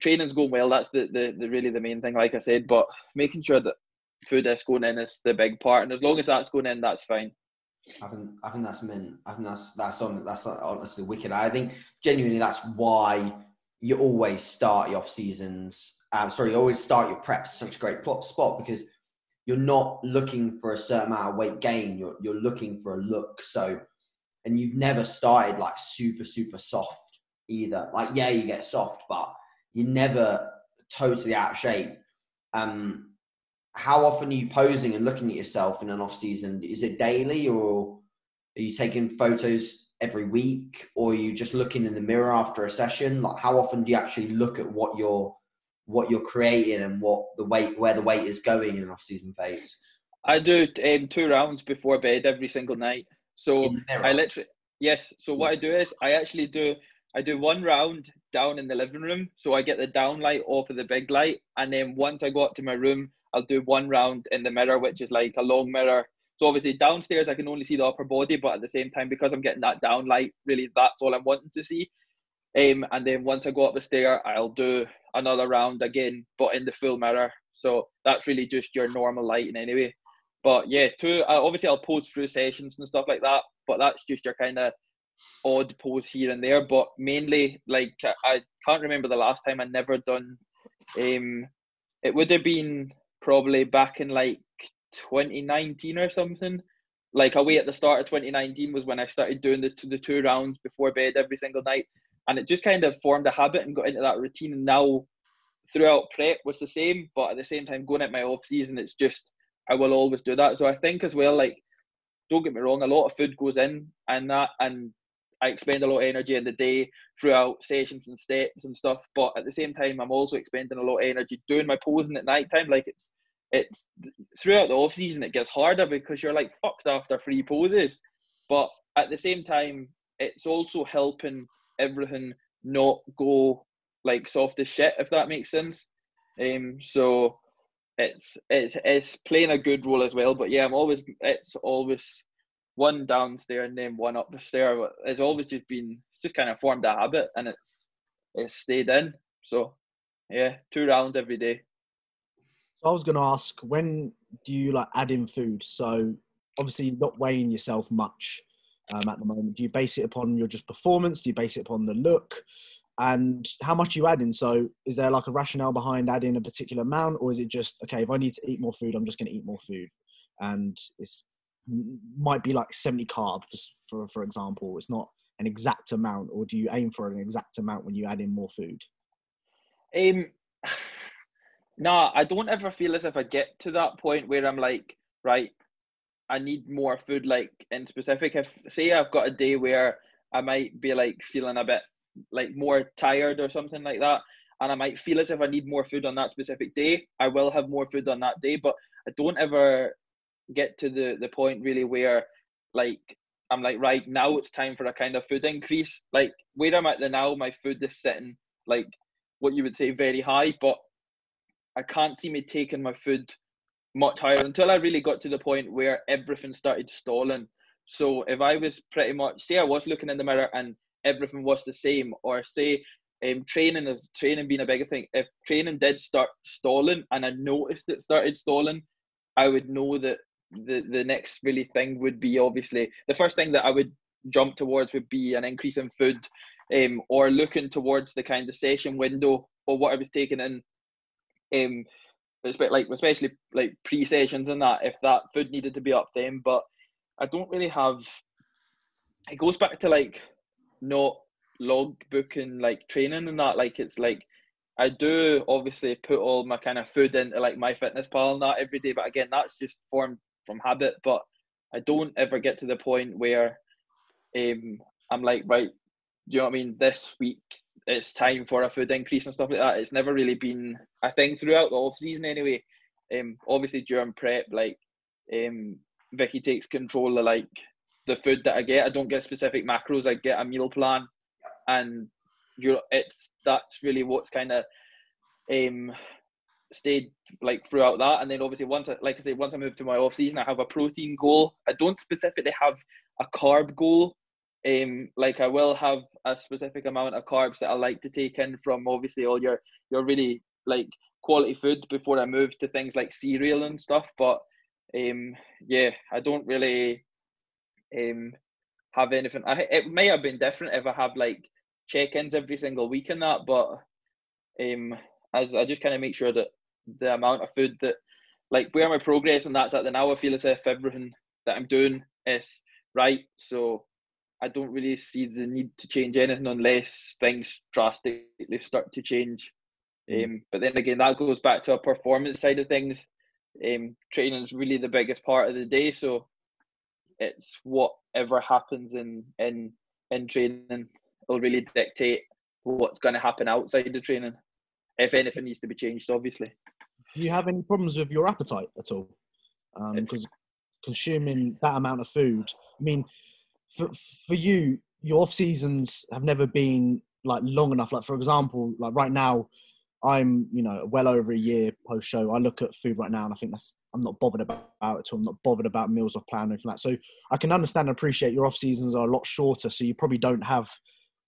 training's going well. That's the, the, the really the main thing, like I said. But making sure that food is going in is the big part, and as long as that's going in, that's fine. I think I think that's meant. I think that's that's on that's honestly wicked. I think genuinely that's why you always start your off seasons. Um, sorry, you always start your preps such a great plot spot because you're not looking for a certain amount of weight gain. You're you're looking for a look. So, and you've never started like super super soft either. Like yeah, you get soft, but you're never totally out of shape. Um, how often are you posing and looking at yourself in an off season? Is it daily or are you taking photos every week or are you just looking in the mirror after a session? Like how often do you actually look at what you're what you're creating and what the weight where the weight is going in an off season phase? I do um, two rounds before bed every single night. So I literally yes. So what I do is I actually do I do one round down in the living room, so I get the down light off of the big light, and then once I go up to my room, I'll do one round in the mirror, which is like a long mirror. So obviously downstairs I can only see the upper body, but at the same time because I'm getting that down light, really that's all I'm wanting to see. Um, and then once I go up the stair, I'll do another round again, but in the full mirror. So that's really just your normal lighting anyway. But yeah, two. Uh, obviously, I'll pose through sessions and stuff like that. But that's just your kind of odd pose here and there. But mainly, like I can't remember the last time I never done. Um, it would have been probably back in like 2019 or something. Like away at the start of 2019 was when I started doing the the two rounds before bed every single night, and it just kind of formed a habit and got into that routine. And now, throughout prep was the same, but at the same time going at my off season, it's just I will always do that. So I think as well, like don't get me wrong, a lot of food goes in and that, and I expend a lot of energy in the day throughout sessions and steps and stuff. But at the same time, I'm also expending a lot of energy doing my posing at night time. Like it's it's throughout the off season it gets harder because you're like fucked after three poses. But at the same time, it's also helping everything not go like soft as shit, if that makes sense. Um, so it's it's it's playing a good role as well. But yeah, I'm always it's always one downstairs and then one up the stair. It's always just been it's just kind of formed a habit and it's it's stayed in. So yeah, two rounds every day. So I was going to ask, when do you like add in food? So obviously not weighing yourself much um, at the moment. Do you base it upon your just performance? Do you base it upon the look? And how much you add in? So is there like a rationale behind adding a particular amount, or is it just okay? If I need to eat more food, I'm just going to eat more food, and it's might be like 70 carbs for for example. It's not an exact amount or do you aim for an exact amount when you add in more food? Um no i don't ever feel as if i get to that point where i'm like right i need more food like in specific. If say i've got a day where i might be like feeling a bit like more tired or something like that and i might feel as if i need more food on that specific day i will have more food on that day but i don't ever get to the the point really where like I'm like right now it's time for a kind of food increase. Like where I'm at the now, my food is sitting like what you would say very high, but I can't see me taking my food much higher until I really got to the point where everything started stalling. So if I was pretty much say I was looking in the mirror and everything was the same, or say um, training is training being a bigger thing. If training did start stalling and I noticed it started stalling, I would know that the the next really thing would be obviously the first thing that I would jump towards would be an increase in food, um, or looking towards the kind of session window or what I was taking in, um, like especially like pre sessions and that if that food needed to be up then. But I don't really have. It goes back to like not log booking like training and that. Like it's like I do obviously put all my kind of food into like MyFitnessPal and that every day, but again, that's just formed from habit, but I don't ever get to the point where um, I'm like, right, you know what I mean? This week it's time for a food increase and stuff like that. It's never really been I think throughout the off season anyway. Um, obviously during prep, like um, Vicky takes control of like the food that I get. I don't get specific macros. I get a meal plan, and you it's that's really what's kind of um stayed like throughout that. And then obviously once I, like I say once I move to my off season I have a protein goal. I don't specifically have a carb goal. Um like I will have a specific amount of carbs that I like to take in from obviously all your your really like quality foods before I move to things like cereal and stuff. But um yeah I don't really um have anything. I, it may have been different if I have like check-ins every single week in that but um as I just kind of make sure that the amount of food that like where my progress and that's at the now I feel as if everything that I'm doing is right. So I don't really see the need to change anything unless things drastically start to change. Mm. Um, but then again, that goes back to a performance side of things. Um, training is really the biggest part of the day, so it's whatever happens in in in training will really dictate what's going to happen outside the training, if anything needs to be changed, obviously you have any problems with your appetite at all? Because um, consuming that amount of food, I mean, for, for you, your off seasons have never been like long enough. Like for example, like right now, I'm you know well over a year post show. I look at food right now, and I think that's I'm not bothered about it. at all. I'm not bothered about meals or plan or anything like that. So I can understand and appreciate your off seasons are a lot shorter. So you probably don't have,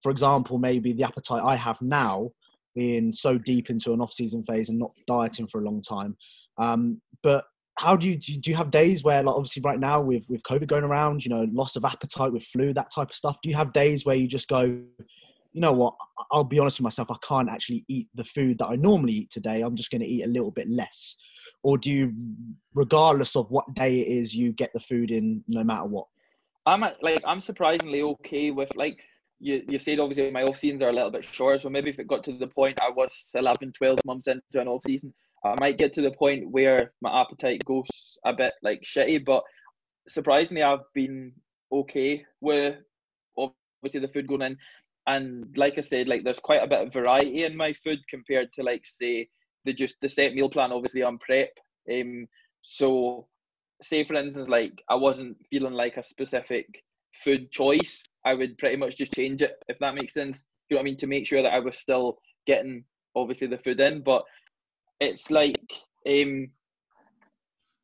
for example, maybe the appetite I have now being so deep into an off-season phase and not dieting for a long time. Um, but how do you do you have days where like obviously right now with with covid going around you know loss of appetite with flu that type of stuff do you have days where you just go you know what? I'll be honest with myself i can't actually eat the food that i normally eat today. I'm just going to eat a little bit less. Or do you regardless of what day it is you get the food in no matter what? I'm like i'm surprisingly okay with like you, you said obviously my off seasons are a little bit short, so maybe if it got to the point I was 11, 12 months into an off season, I might get to the point where my appetite goes a bit like shitty. But surprisingly, I've been okay with obviously the food going in, and like I said, like there's quite a bit of variety in my food compared to like say the just the set meal plan. Obviously, on prep. Um, so say for instance, like I wasn't feeling like a specific food choice I would pretty much just change it if that makes sense. Do You know what I mean? To make sure that I was still getting obviously the food in, but it's like um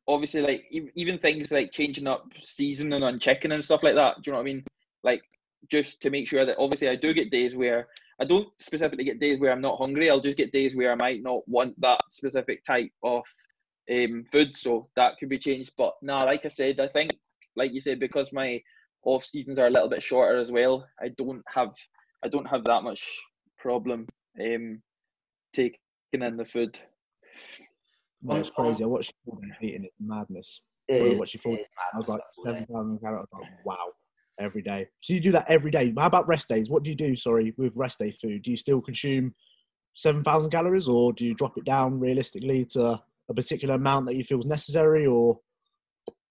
obviously like even things like changing up seasoning on chicken and stuff like that. Do you know what I mean? Like just to make sure that obviously I do get days where I don't specifically get days where I'm not hungry. I'll just get days where I might not want that specific type of um, food, so that could be changed. But nah, like I said, I think like you said because my off seasons are a little bit shorter as well. I don't have I don't have that much problem um, taking in the food. No, it's crazy. I watched you eating it madness. It I watched you I was like seven thousand calories. I was like, wow, every day. So you do that every day. How about rest days? What do you do? Sorry, with rest day food, do you still consume seven thousand calories, or do you drop it down realistically to a particular amount that you feel is necessary, or?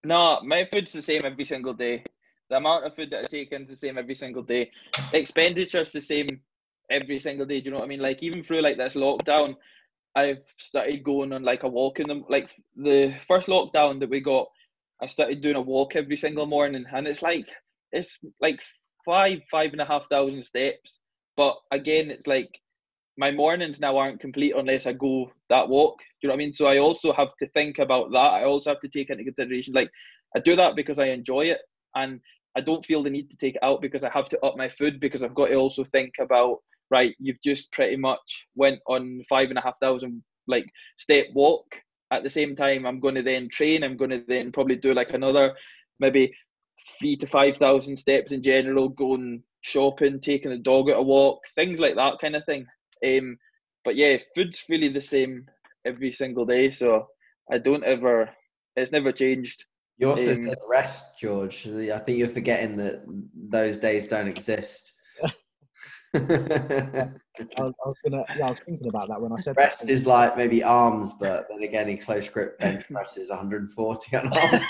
No, my food's the same every single day. The amount of food that I take is the same every single day. The expenditure's the same every single day. Do you know what I mean? Like even through like this lockdown, I've started going on like a walk in the like the first lockdown that we got. I started doing a walk every single morning, and it's like it's like five five and a half thousand steps. But again, it's like my mornings now aren't complete unless I go that walk. Do you know what I mean? So I also have to think about that. I also have to take into consideration like I do that because I enjoy it, and I don't feel the need to take it out because I have to up my food because I've got to also think about right. You've just pretty much went on five and a half thousand like step walk. At the same time, I'm going to then train. I'm going to then probably do like another maybe three to five thousand steps in general. Going shopping, taking the dog at a walk, things like that kind of thing. Um, but yeah, food's really the same every single day. So I don't ever. It's never changed. You also um, said rest, George. I think you're forgetting that those days don't exist. I, was, I, was, gonna, yeah, I was thinking about that when I said rest that. is like maybe arms, but then again, he close grip bench presses 140 on arms,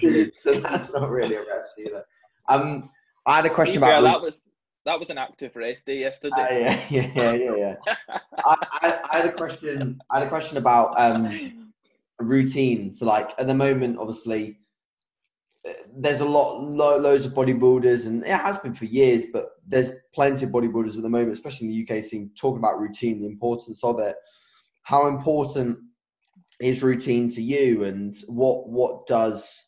so that's not really a rest either. Um, I had a question about that was that was an active rest day yesterday. Uh, yeah, yeah, yeah, yeah. yeah. I, I, I, had a question. I had a question about um, routine. So like at the moment, obviously, there's a lot, lo- loads of bodybuilders, and it has been for years. But there's plenty of bodybuilders at the moment, especially in the UK scene, talking about routine, the importance of it. How important is routine to you, and what what does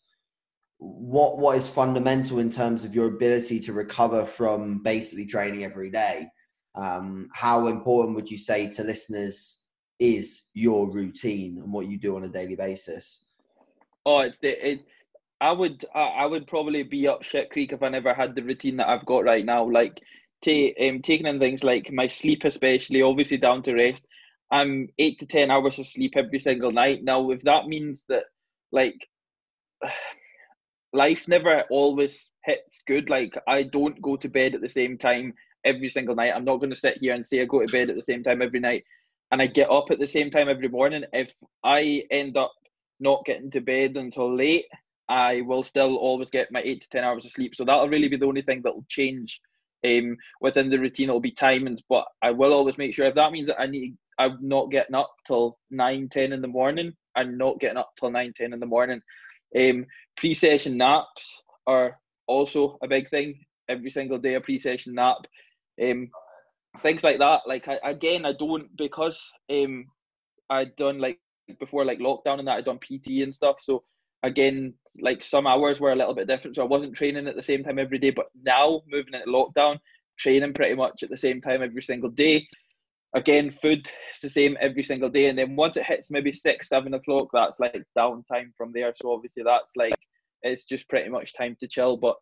what what is fundamental in terms of your ability to recover from basically training every day? Um, how important would you say to listeners is your routine and what you do on a daily basis? Oh, it's the it. I would I, would probably be up shit creek if I never had the routine that I've got right now. Like, ta- um, taking in things like my sleep, especially obviously down to rest. I'm eight to ten hours of sleep every single night. Now, if that means that, like, life never always hits good. Like, I don't go to bed at the same time every single night. I'm not going to sit here and say I go to bed at the same time every night and I get up at the same time every morning. If I end up not getting to bed until late, I will still always get my eight to ten hours of sleep. So that'll really be the only thing that will change um, within the routine. It'll be timings, but I will always make sure if that means that I need, I'm not getting up till nine, ten in the morning. I'm not getting up till nine, ten in the morning. Um, pre-session naps are also a big thing. Every single day, a pre-session nap. Um, things like that. Like I, again, I don't because um, I'd done like before like lockdown and that I'd done PT and stuff. So again, like some hours were a little bit different. So I wasn't training at the same time every day. But now moving into lockdown, training pretty much at the same time every single day. Again, food is the same every single day. And then once it hits maybe six, seven o'clock, that's like downtime from there. So obviously that's like it's just pretty much time to chill. But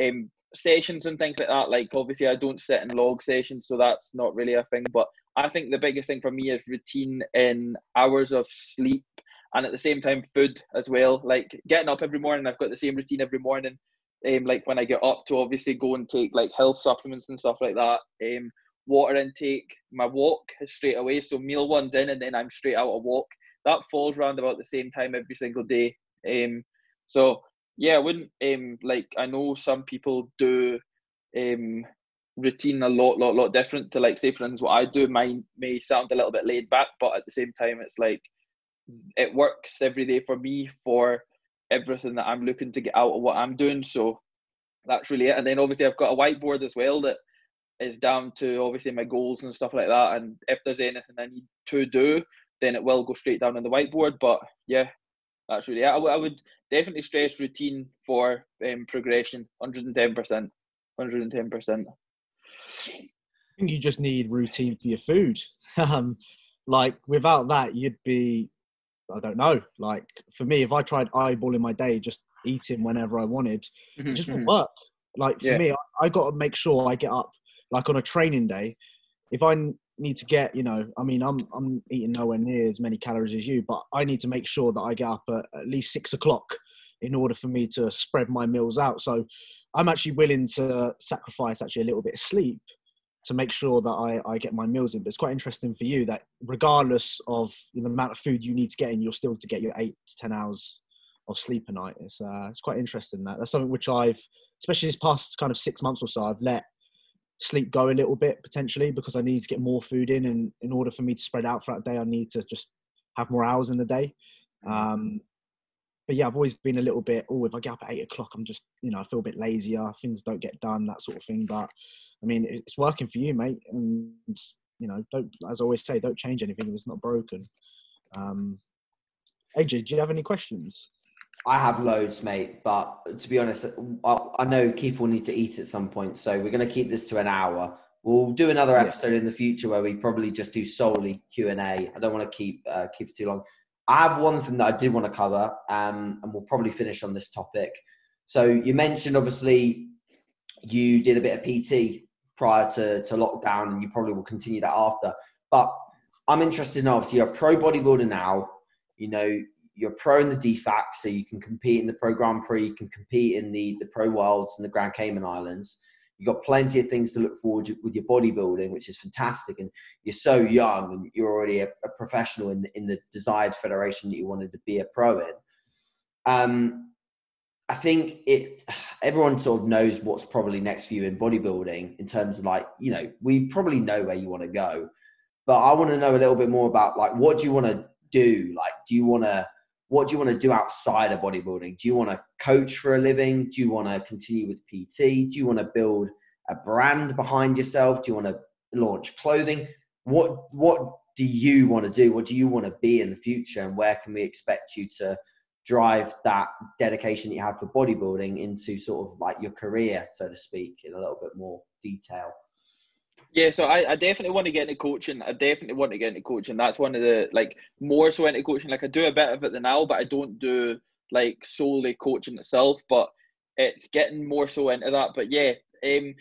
um, sessions and things like that, like obviously I don't sit in log sessions, so that's not really a thing. But I think the biggest thing for me is routine in hours of sleep and at the same time food as well. Like getting up every morning, I've got the same routine every morning. Um, like when I get up to obviously go and take like health supplements and stuff like that. Um, water intake, my walk is straight away. So meal one's in and then I'm straight out a walk. That falls around about the same time every single day. Um, so yeah, I wouldn't um like I know some people do um routine a lot, lot, lot different to like say for instance what I do. Mine may sound a little bit laid back, but at the same time it's like it works every day for me for everything that I'm looking to get out of what I'm doing. So that's really it. And then obviously I've got a whiteboard as well that is down to obviously my goals and stuff like that. And if there's anything I need to do, then it will go straight down on the whiteboard. But yeah, that's really. I, w- I would definitely stress routine for um, progression, 110%. 110%. I think you just need routine for your food. Um, like without that, you'd be, I don't know. Like for me, if I tried eyeballing my day, just eating whenever I wanted, Mm-hmm, it just won't work. Like for Yeah. me, I, I got to make sure I get up. Like on a training day, if I need to get, you know, I mean, I'm I'm eating nowhere near as many calories as you, but I need to make sure that I get up at at least six o'clock in order for me to spread my meals out. So I'm actually willing to sacrifice actually a little bit of sleep to make sure that I, I get my meals in. But it's quite interesting for you that regardless of the amount of food you need to get in, you're still to get your eight to ten hours of sleep a night. It's uh, it's quite interesting that that's something which I've, especially this past kind of six months or so, I've let sleep go a little bit potentially because I need to get more food in, and in order for me to spread out throughout the day, I need to just have more hours in the day. Um, but yeah, I've always been a little bit. Oh, if I get up at eight o'clock, I'm just you know I feel a bit lazier. Things don't get done, that sort of thing. But I mean, it's working for you, mate. And you know, don't as I always say, don't change anything if it's not broken. Um, AJ, do you have any questions? I have loads, mate. But to be honest, I, I know Keith will need to eat at some point, so we're going to keep this to an hour. We'll do another Yeah. episode in the future where we probably just do solely Q and A. I don't want to keep uh, keep it too long. I have one thing that I did want to cover, um, and we'll probably finish on this topic. So you mentioned obviously you did a bit of PT prior to, to lockdown, and you probably will continue that after. But I'm interested in obviously you're a pro bodybuilder now. You know you're pro in the DFAC, so you can compete in the Pro Grand Prix, you can compete in the the Pro Worlds and the Grand Cayman Islands. You've got plenty of things to look forward to with your bodybuilding, which is fantastic. And you're so young, and you're already a, a professional in the, in the desired federation that you wanted to be a pro in. Um, I think it. Everyone sort of knows what's probably next for you in bodybuilding in terms of like you know we probably know where you want to go, but I want to know a little bit more about like what do you want to do? Like, do you want to what do you want to do outside of bodybuilding? Do you want to coach for a living? Do you want to continue with PT? Do you want to build a brand behind yourself? Do you want to launch clothing? What what do you want to do? What do you want to be in the future? And where can we expect you to drive that dedication that you have for bodybuilding into sort of like your career, so to speak, in a little bit more detail? Yeah, so I, I definitely want to get into coaching. I definitely want to get into coaching. That's one of the like more so into coaching. Like I do a bit of it now, but I don't do like solely coaching itself. But it's getting more so into that. But yeah, um,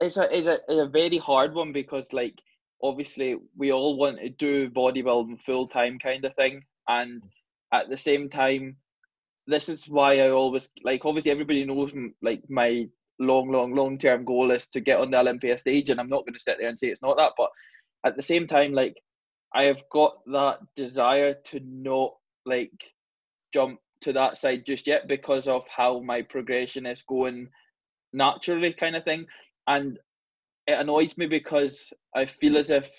it's a it's a it's a very hard one because like obviously we all want to do bodybuilding full time kind of thing, and at the same time, this is why I always like. Obviously, everybody knows like my long, long, long term goal is to get on the Olympia stage, and I'm not going to sit there and say it's not that. But at the same time, like I have got that desire to not like jump to that side just yet because of how my progression is going naturally, kind of thing. And it annoys me because I feel as if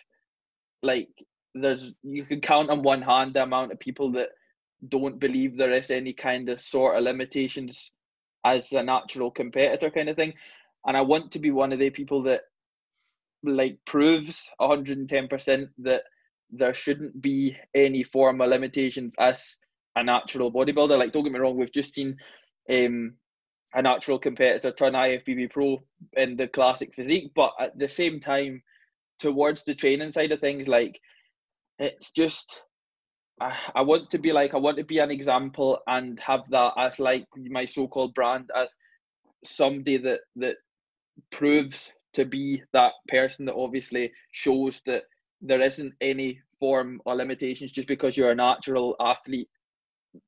like there's you can count on one hand the amount of people that don't believe there is any kind of sort of limitations as a natural competitor kind of thing. And I want to be one of the people that like proves 110% that there shouldn't be any form of limitations as a natural bodybuilder. Like, don't get me wrong, we've just seen um, a natural competitor turn IFBB pro in the classic physique, but at the same time, towards the training side of things, like, it's just I, want to be like I want to be an example and have that as like my so-called brand as somebody that that proves to be that person that obviously shows that there isn't any form or limitations just because you're a natural athlete.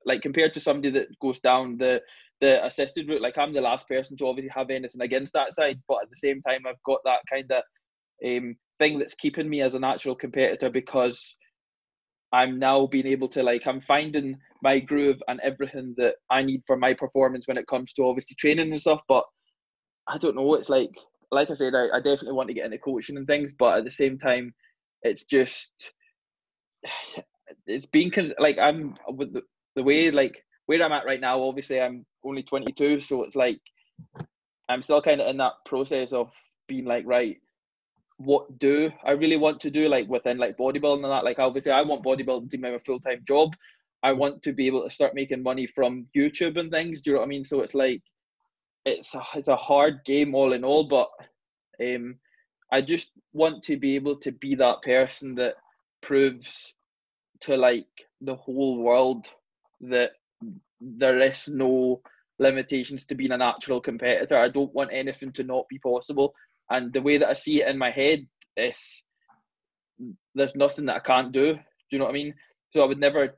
Like compared to somebody that goes down the the assisted route like i'm the last person to obviously have anything against that side but at the same time i've got that kind of um, thing that's keeping me as a natural competitor because I'm now being able to like I'm finding my groove and everything that I need for my performance when it comes to obviously training and stuff. But I don't know. It's like like I said, I, I definitely want to get into coaching and things, but at the same time, it's just it's being like I'm with the, the way like where I'm at right now. Obviously, I'm only 22, so it's like I'm still kind of in that process of being like right what do I really want to do, like within like bodybuilding and that. Like obviously, I want bodybuilding to be my full time job. I want to be able to start making money from YouTube and things. Do you know what I mean? So it's like it's a, it's a hard game all in all, but um, I just want to be able to be that person that proves to like the whole world that there is no limitations to being a natural competitor. I don't want anything to not be possible. And the way that I see it in my head is there's nothing that I can't do. Do you know what I mean? So I would never.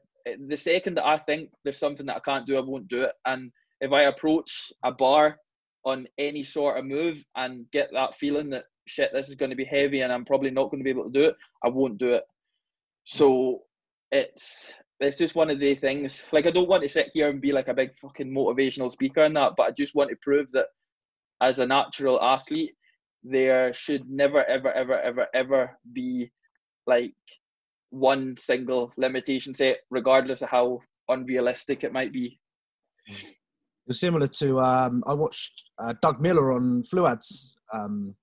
The second that I think there's something that I can't do, I won't do it. And if I approach a bar on any sort of move and get that feeling that shit, this is going to be heavy and I'm probably not going to be able to do it, I won't do it. So it's it's just one of the things. Like I don't want to sit here and be like a big fucking motivational speaker and that, but I just want to prove that as a natural athlete, there should never ever ever ever ever be like one single limitation set regardless of how unrealistic it might be it was similar to um, i watched uh, doug miller on fluad's um,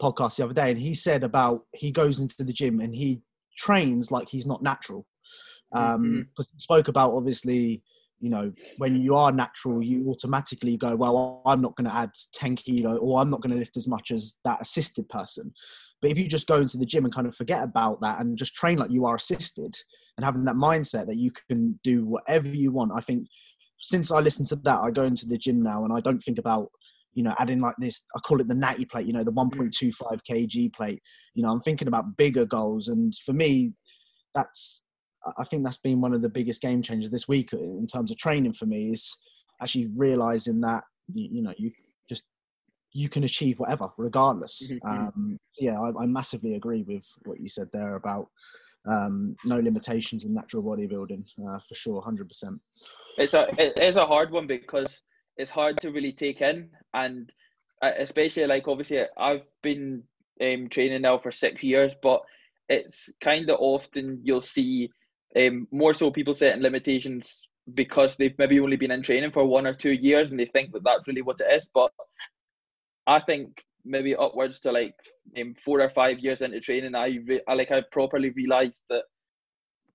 podcast the other day and he said about he goes into the gym and he trains like he's not natural um, mm-hmm. he spoke about obviously you know, when you are natural, you automatically go, well, I'm not going to add 10 kilo or I'm not going to lift as much as that assisted person. But if you just go into the gym and kind of forget about that and just train like you are assisted and having that mindset that you can do whatever you want, I think since I listen to that, I go into the gym now and I don't think about, you know, adding like this, I call it the natty plate, you know, the mm. 1.25 kg plate. You know, I'm thinking about bigger goals. And for me, that's I think that's been one of the biggest game changers this week in terms of training for me is actually realizing that you, you know you just you can achieve whatever regardless. Mm-hmm. mm-hmm. Um, yeah, I, I, massively agree with what you said there about um, no limitations in natural bodybuilding uh, for sure, hundred percent. It's a it is a hard one because it's hard to really take in, and uh, especially like obviously I've been um, training now for six years, but it's kind of often you'll see Um, more so, people setting limitations because they've maybe only been in training for one or two years and they think that that's really what it is. But I think maybe upwards to like um, four or five years into training, I, re- I like I properly realised that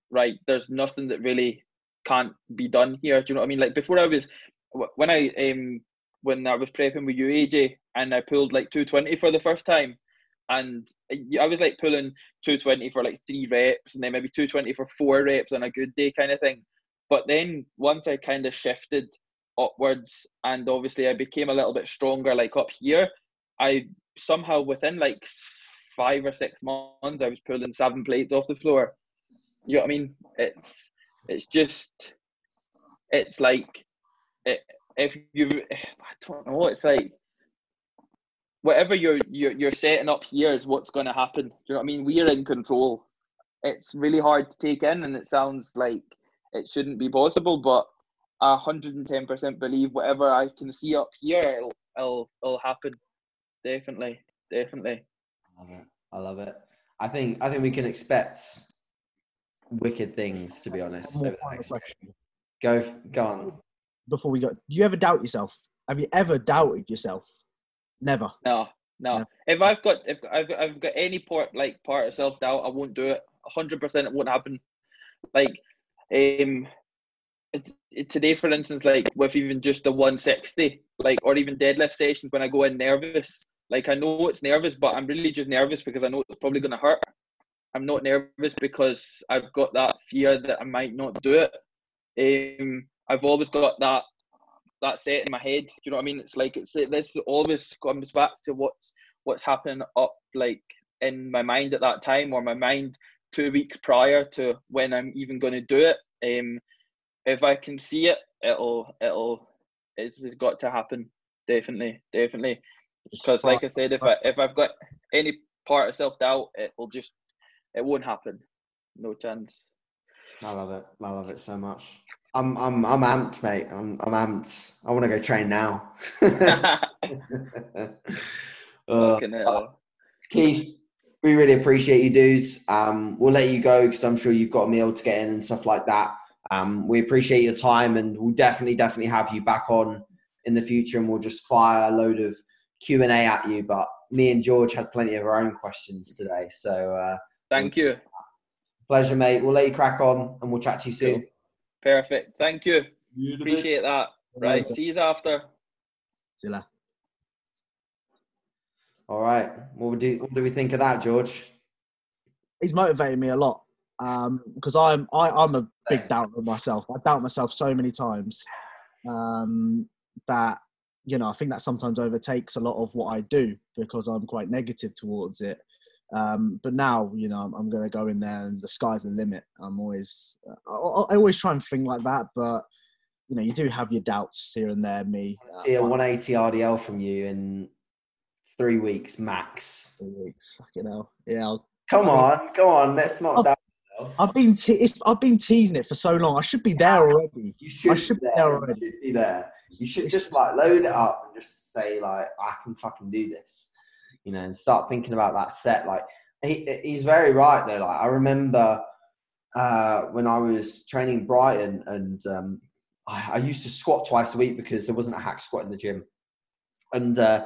right, there's nothing that really can't be done here. Do you know what I mean? Like before, I was when I um when I was prepping with you, AJ, and I pulled like 220 for the first time and I was like pulling 220 for like three reps and then maybe 220 for four reps on a good day kind of thing. But then once I kind of shifted upwards and obviously I became a little bit stronger like up here, I somehow within like five or six months I was pulling seven plates off the floor. You know what I mean? It's it's just it's like it, if you I don't know, it's like whatever you're you're you're setting up here is what's going to happen. Do you know what I mean? We're in control. It's really hard to take in, and it sounds like it shouldn't be possible, but I 110% believe whatever I can see up here, it'll it'll, it'll happen. Definitely, definitely. I love it. I love it. I think I think we can expect wicked things. To be honest, go go on. Before we go, do you ever doubt yourself? Have you ever doubted yourself? Never. No, no. If I've got if I've, I've got any part like part of self doubt, I won't do it. hundred percent, it won't happen. Like, um, it, it, today, for instance, like with even just the one sixty, like or even deadlift sessions, when I go in nervous, like I know it's nervous, but I'm really just nervous because I know it's probably going to hurt. I'm not nervous because I've got that fear that I might not do it. Um, I've always got that that set in my head. Do you know what I mean? It's like it's this always comes back to what's what's happening up like in my mind at that time or my mind two weeks prior to when I'm even going to do it. Um, if I can see it, it'll it'll it's, it's got to happen. Definitely, definitely. Because like I said, if I if I've got any part of self doubt, it will just it won't happen. No chance. I love it. I love it so much. I'm I'm I'm amped, mate. I'm I'm amped. I want to go train now. uh, Keith, we really appreciate you, dudes. Um, we'll let you go because I'm sure you've got a meal to get in and stuff like that. Um, we appreciate your time, and we'll definitely definitely have you back on in the future, and we'll just fire a load of Q and A at you. But me and George had plenty of our own questions today, so uh, thank you. Pleasure, mate. We'll let you crack on, and we'll chat to you soon. Cool. Perfect. Thank you. Appreciate that. Right. See you after. See you later. All right. What do what do we think of that, George? He's motivated me a lot um, because I'm I, I'm a big doubter of myself. I doubt myself so many times um, that you know I think that sometimes overtakes a lot of what I do because I'm quite negative towards it. Um, but now, you know, I'm, I'm going to go in there and the sky's the limit. I'm always, I, I, always try and think like that, but you know, you do have your doubts here and there. Me, uh, see a 180 RDL from you in three weeks max. Three weeks, fucking hell. Yeah. I'll, come on, go on. Let's not. I've, I've been te- I've been teasing it for so long. I should be there already. You should, I should be there, there already. You should be there. You should just like load it up and just say like, I can fucking do this you know, and start thinking about that set. Like he, he's very right there. Like I remember uh, when I was training Brighton, and um, I, I, used to squat twice a week because there wasn't a hack squat in the gym, and uh,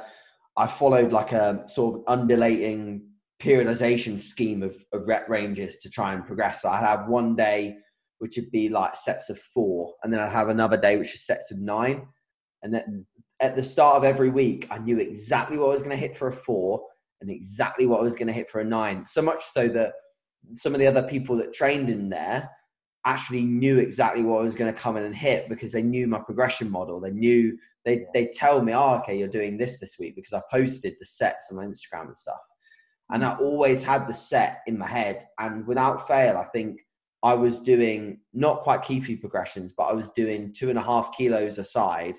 I followed like a sort of undulating periodization scheme of, of rep ranges to try and progress. So I'd have one day which would be like sets of four, and then I'd have another day which is sets of nine, and then at the start of every week, I knew exactly what I was going to hit for a four and exactly what I was going to hit for a nine. So much so that some of the other people that trained in there actually knew exactly what I was going to come in and hit because they knew my progression model. They knew they they tell me, "Oh, okay, you're doing this this week," because I posted the sets on my Instagram and stuff. And I mm. always had the set in my head, and without fail, I think I was doing not quite Keithy progressions, but I was doing two and a half kilos aside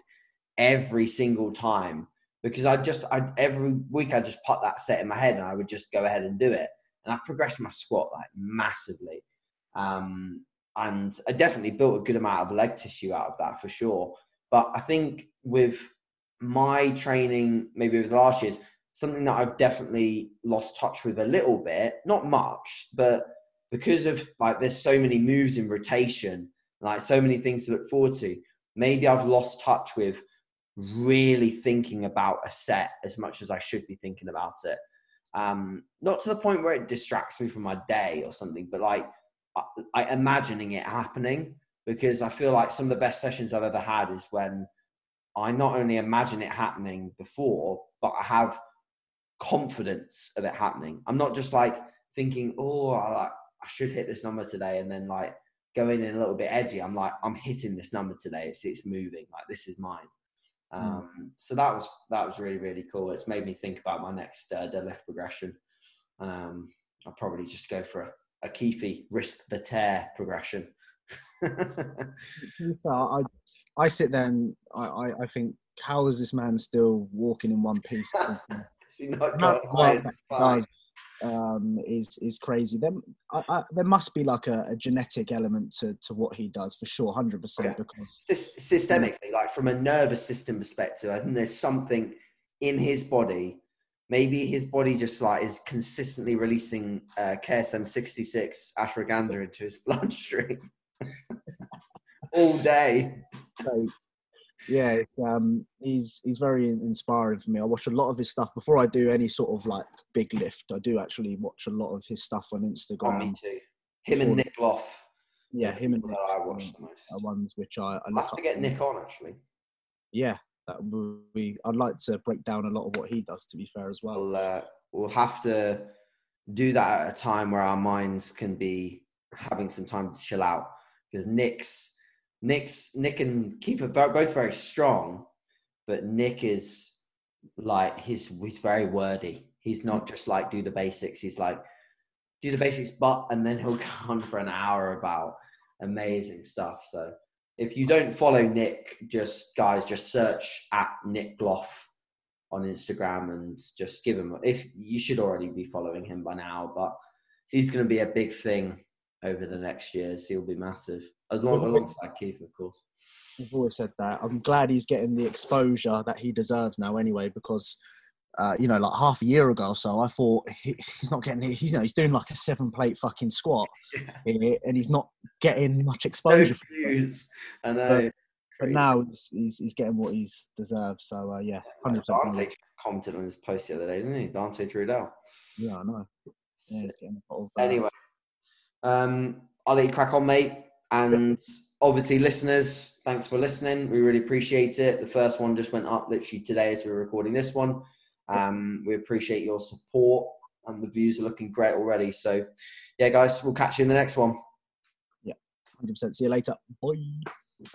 every single time because I just I every week I just put that set in my head and I would just go ahead and do it and I progressed my squat like massively um, and I definitely built a good amount of leg tissue out of that for sure but I think with my training maybe over the last years something that I've definitely lost touch with a little bit not much but because of like there's so many moves in rotation, like so many things to look forward to. Maybe I've lost touch with really thinking about a set as much as I should be thinking about it. Um, not to the point where it distracts me from my day or something, but like I, I imagining it happening because I feel like some of the best sessions I've ever had is when I not only imagine it happening before, but I have confidence of it happening. I'm not just like thinking, oh, I, I should hit this number today, and then like going in a little bit edgy. I'm like, I'm hitting this number today. It's it's moving. Like this is mine. Hmm. Um, mm. So that was that was really really cool. It's made me think about my next uh, deadlift progression. Um, I'll probably just go for a, a Keith risk the tear progression. I I sit there and I, I, I think how is this man still walking in one piece? um, is is crazy. Then I, I, there must be like a, a, genetic element to, to what he does for sure, hundred percent. Because systemically, like from a nervous system perspective, I think there's something in his body. Maybe his body just like is consistently releasing uh, KSM 66 ashwagandha into his bloodstream all day. So, yeah, it's, um, he's he's very inspiring for me. I watch a lot of his stuff before I do any sort of like big lift. I do actually watch a lot of his stuff on Instagram. Oh, me too. Him and Nick Loff. Yeah, him and Nick. I watch the most. Are ones which I, I I'll have to get Nick on actually. Yeah, that would be. I'd like to break down a lot of what he does. To be fair, as well. We'll, uh, we'll have to do that at a time where our minds can be having some time to chill out because Nick's Nick's Nick and are both very strong, but Nick is like he's he's very wordy. He's not mm. just like do the basics. He's like do the basics, but and then he'll go on for an hour about amazing stuff. So if you don't follow Nick, just guys, just search at Nick Gloff on Instagram and just give him. If you should already be following him by now, but he's going to be a big thing over the next years. He'll be massive, as long alongside Keith, of course. I've always said that. I'm glad he's getting the exposure that he deserves now, anyway, because. Uh, you know, like half a year ago or so, I thought he, he's not getting. He's you know he's doing like a seven plate fucking squat, yeah. and he's not getting much exposure. No. I know. But, but now he's, he's, he's getting what he's deserved. So uh, yeah, hundred percent. Dante commented on his post the other day, didn't he? Dante Trudell. Yeah, I know. Yeah, he's getting a of, uh, anyway, um, I'll let you crack on, mate. And obviously, listeners, thanks for listening. We really appreciate it. The first one just went up literally today as we are recording this one. Um, we appreciate your support, and the views are looking great already. So, yeah, guys, we'll catch you in the next one. Yeah, 100%. See you later. Bye.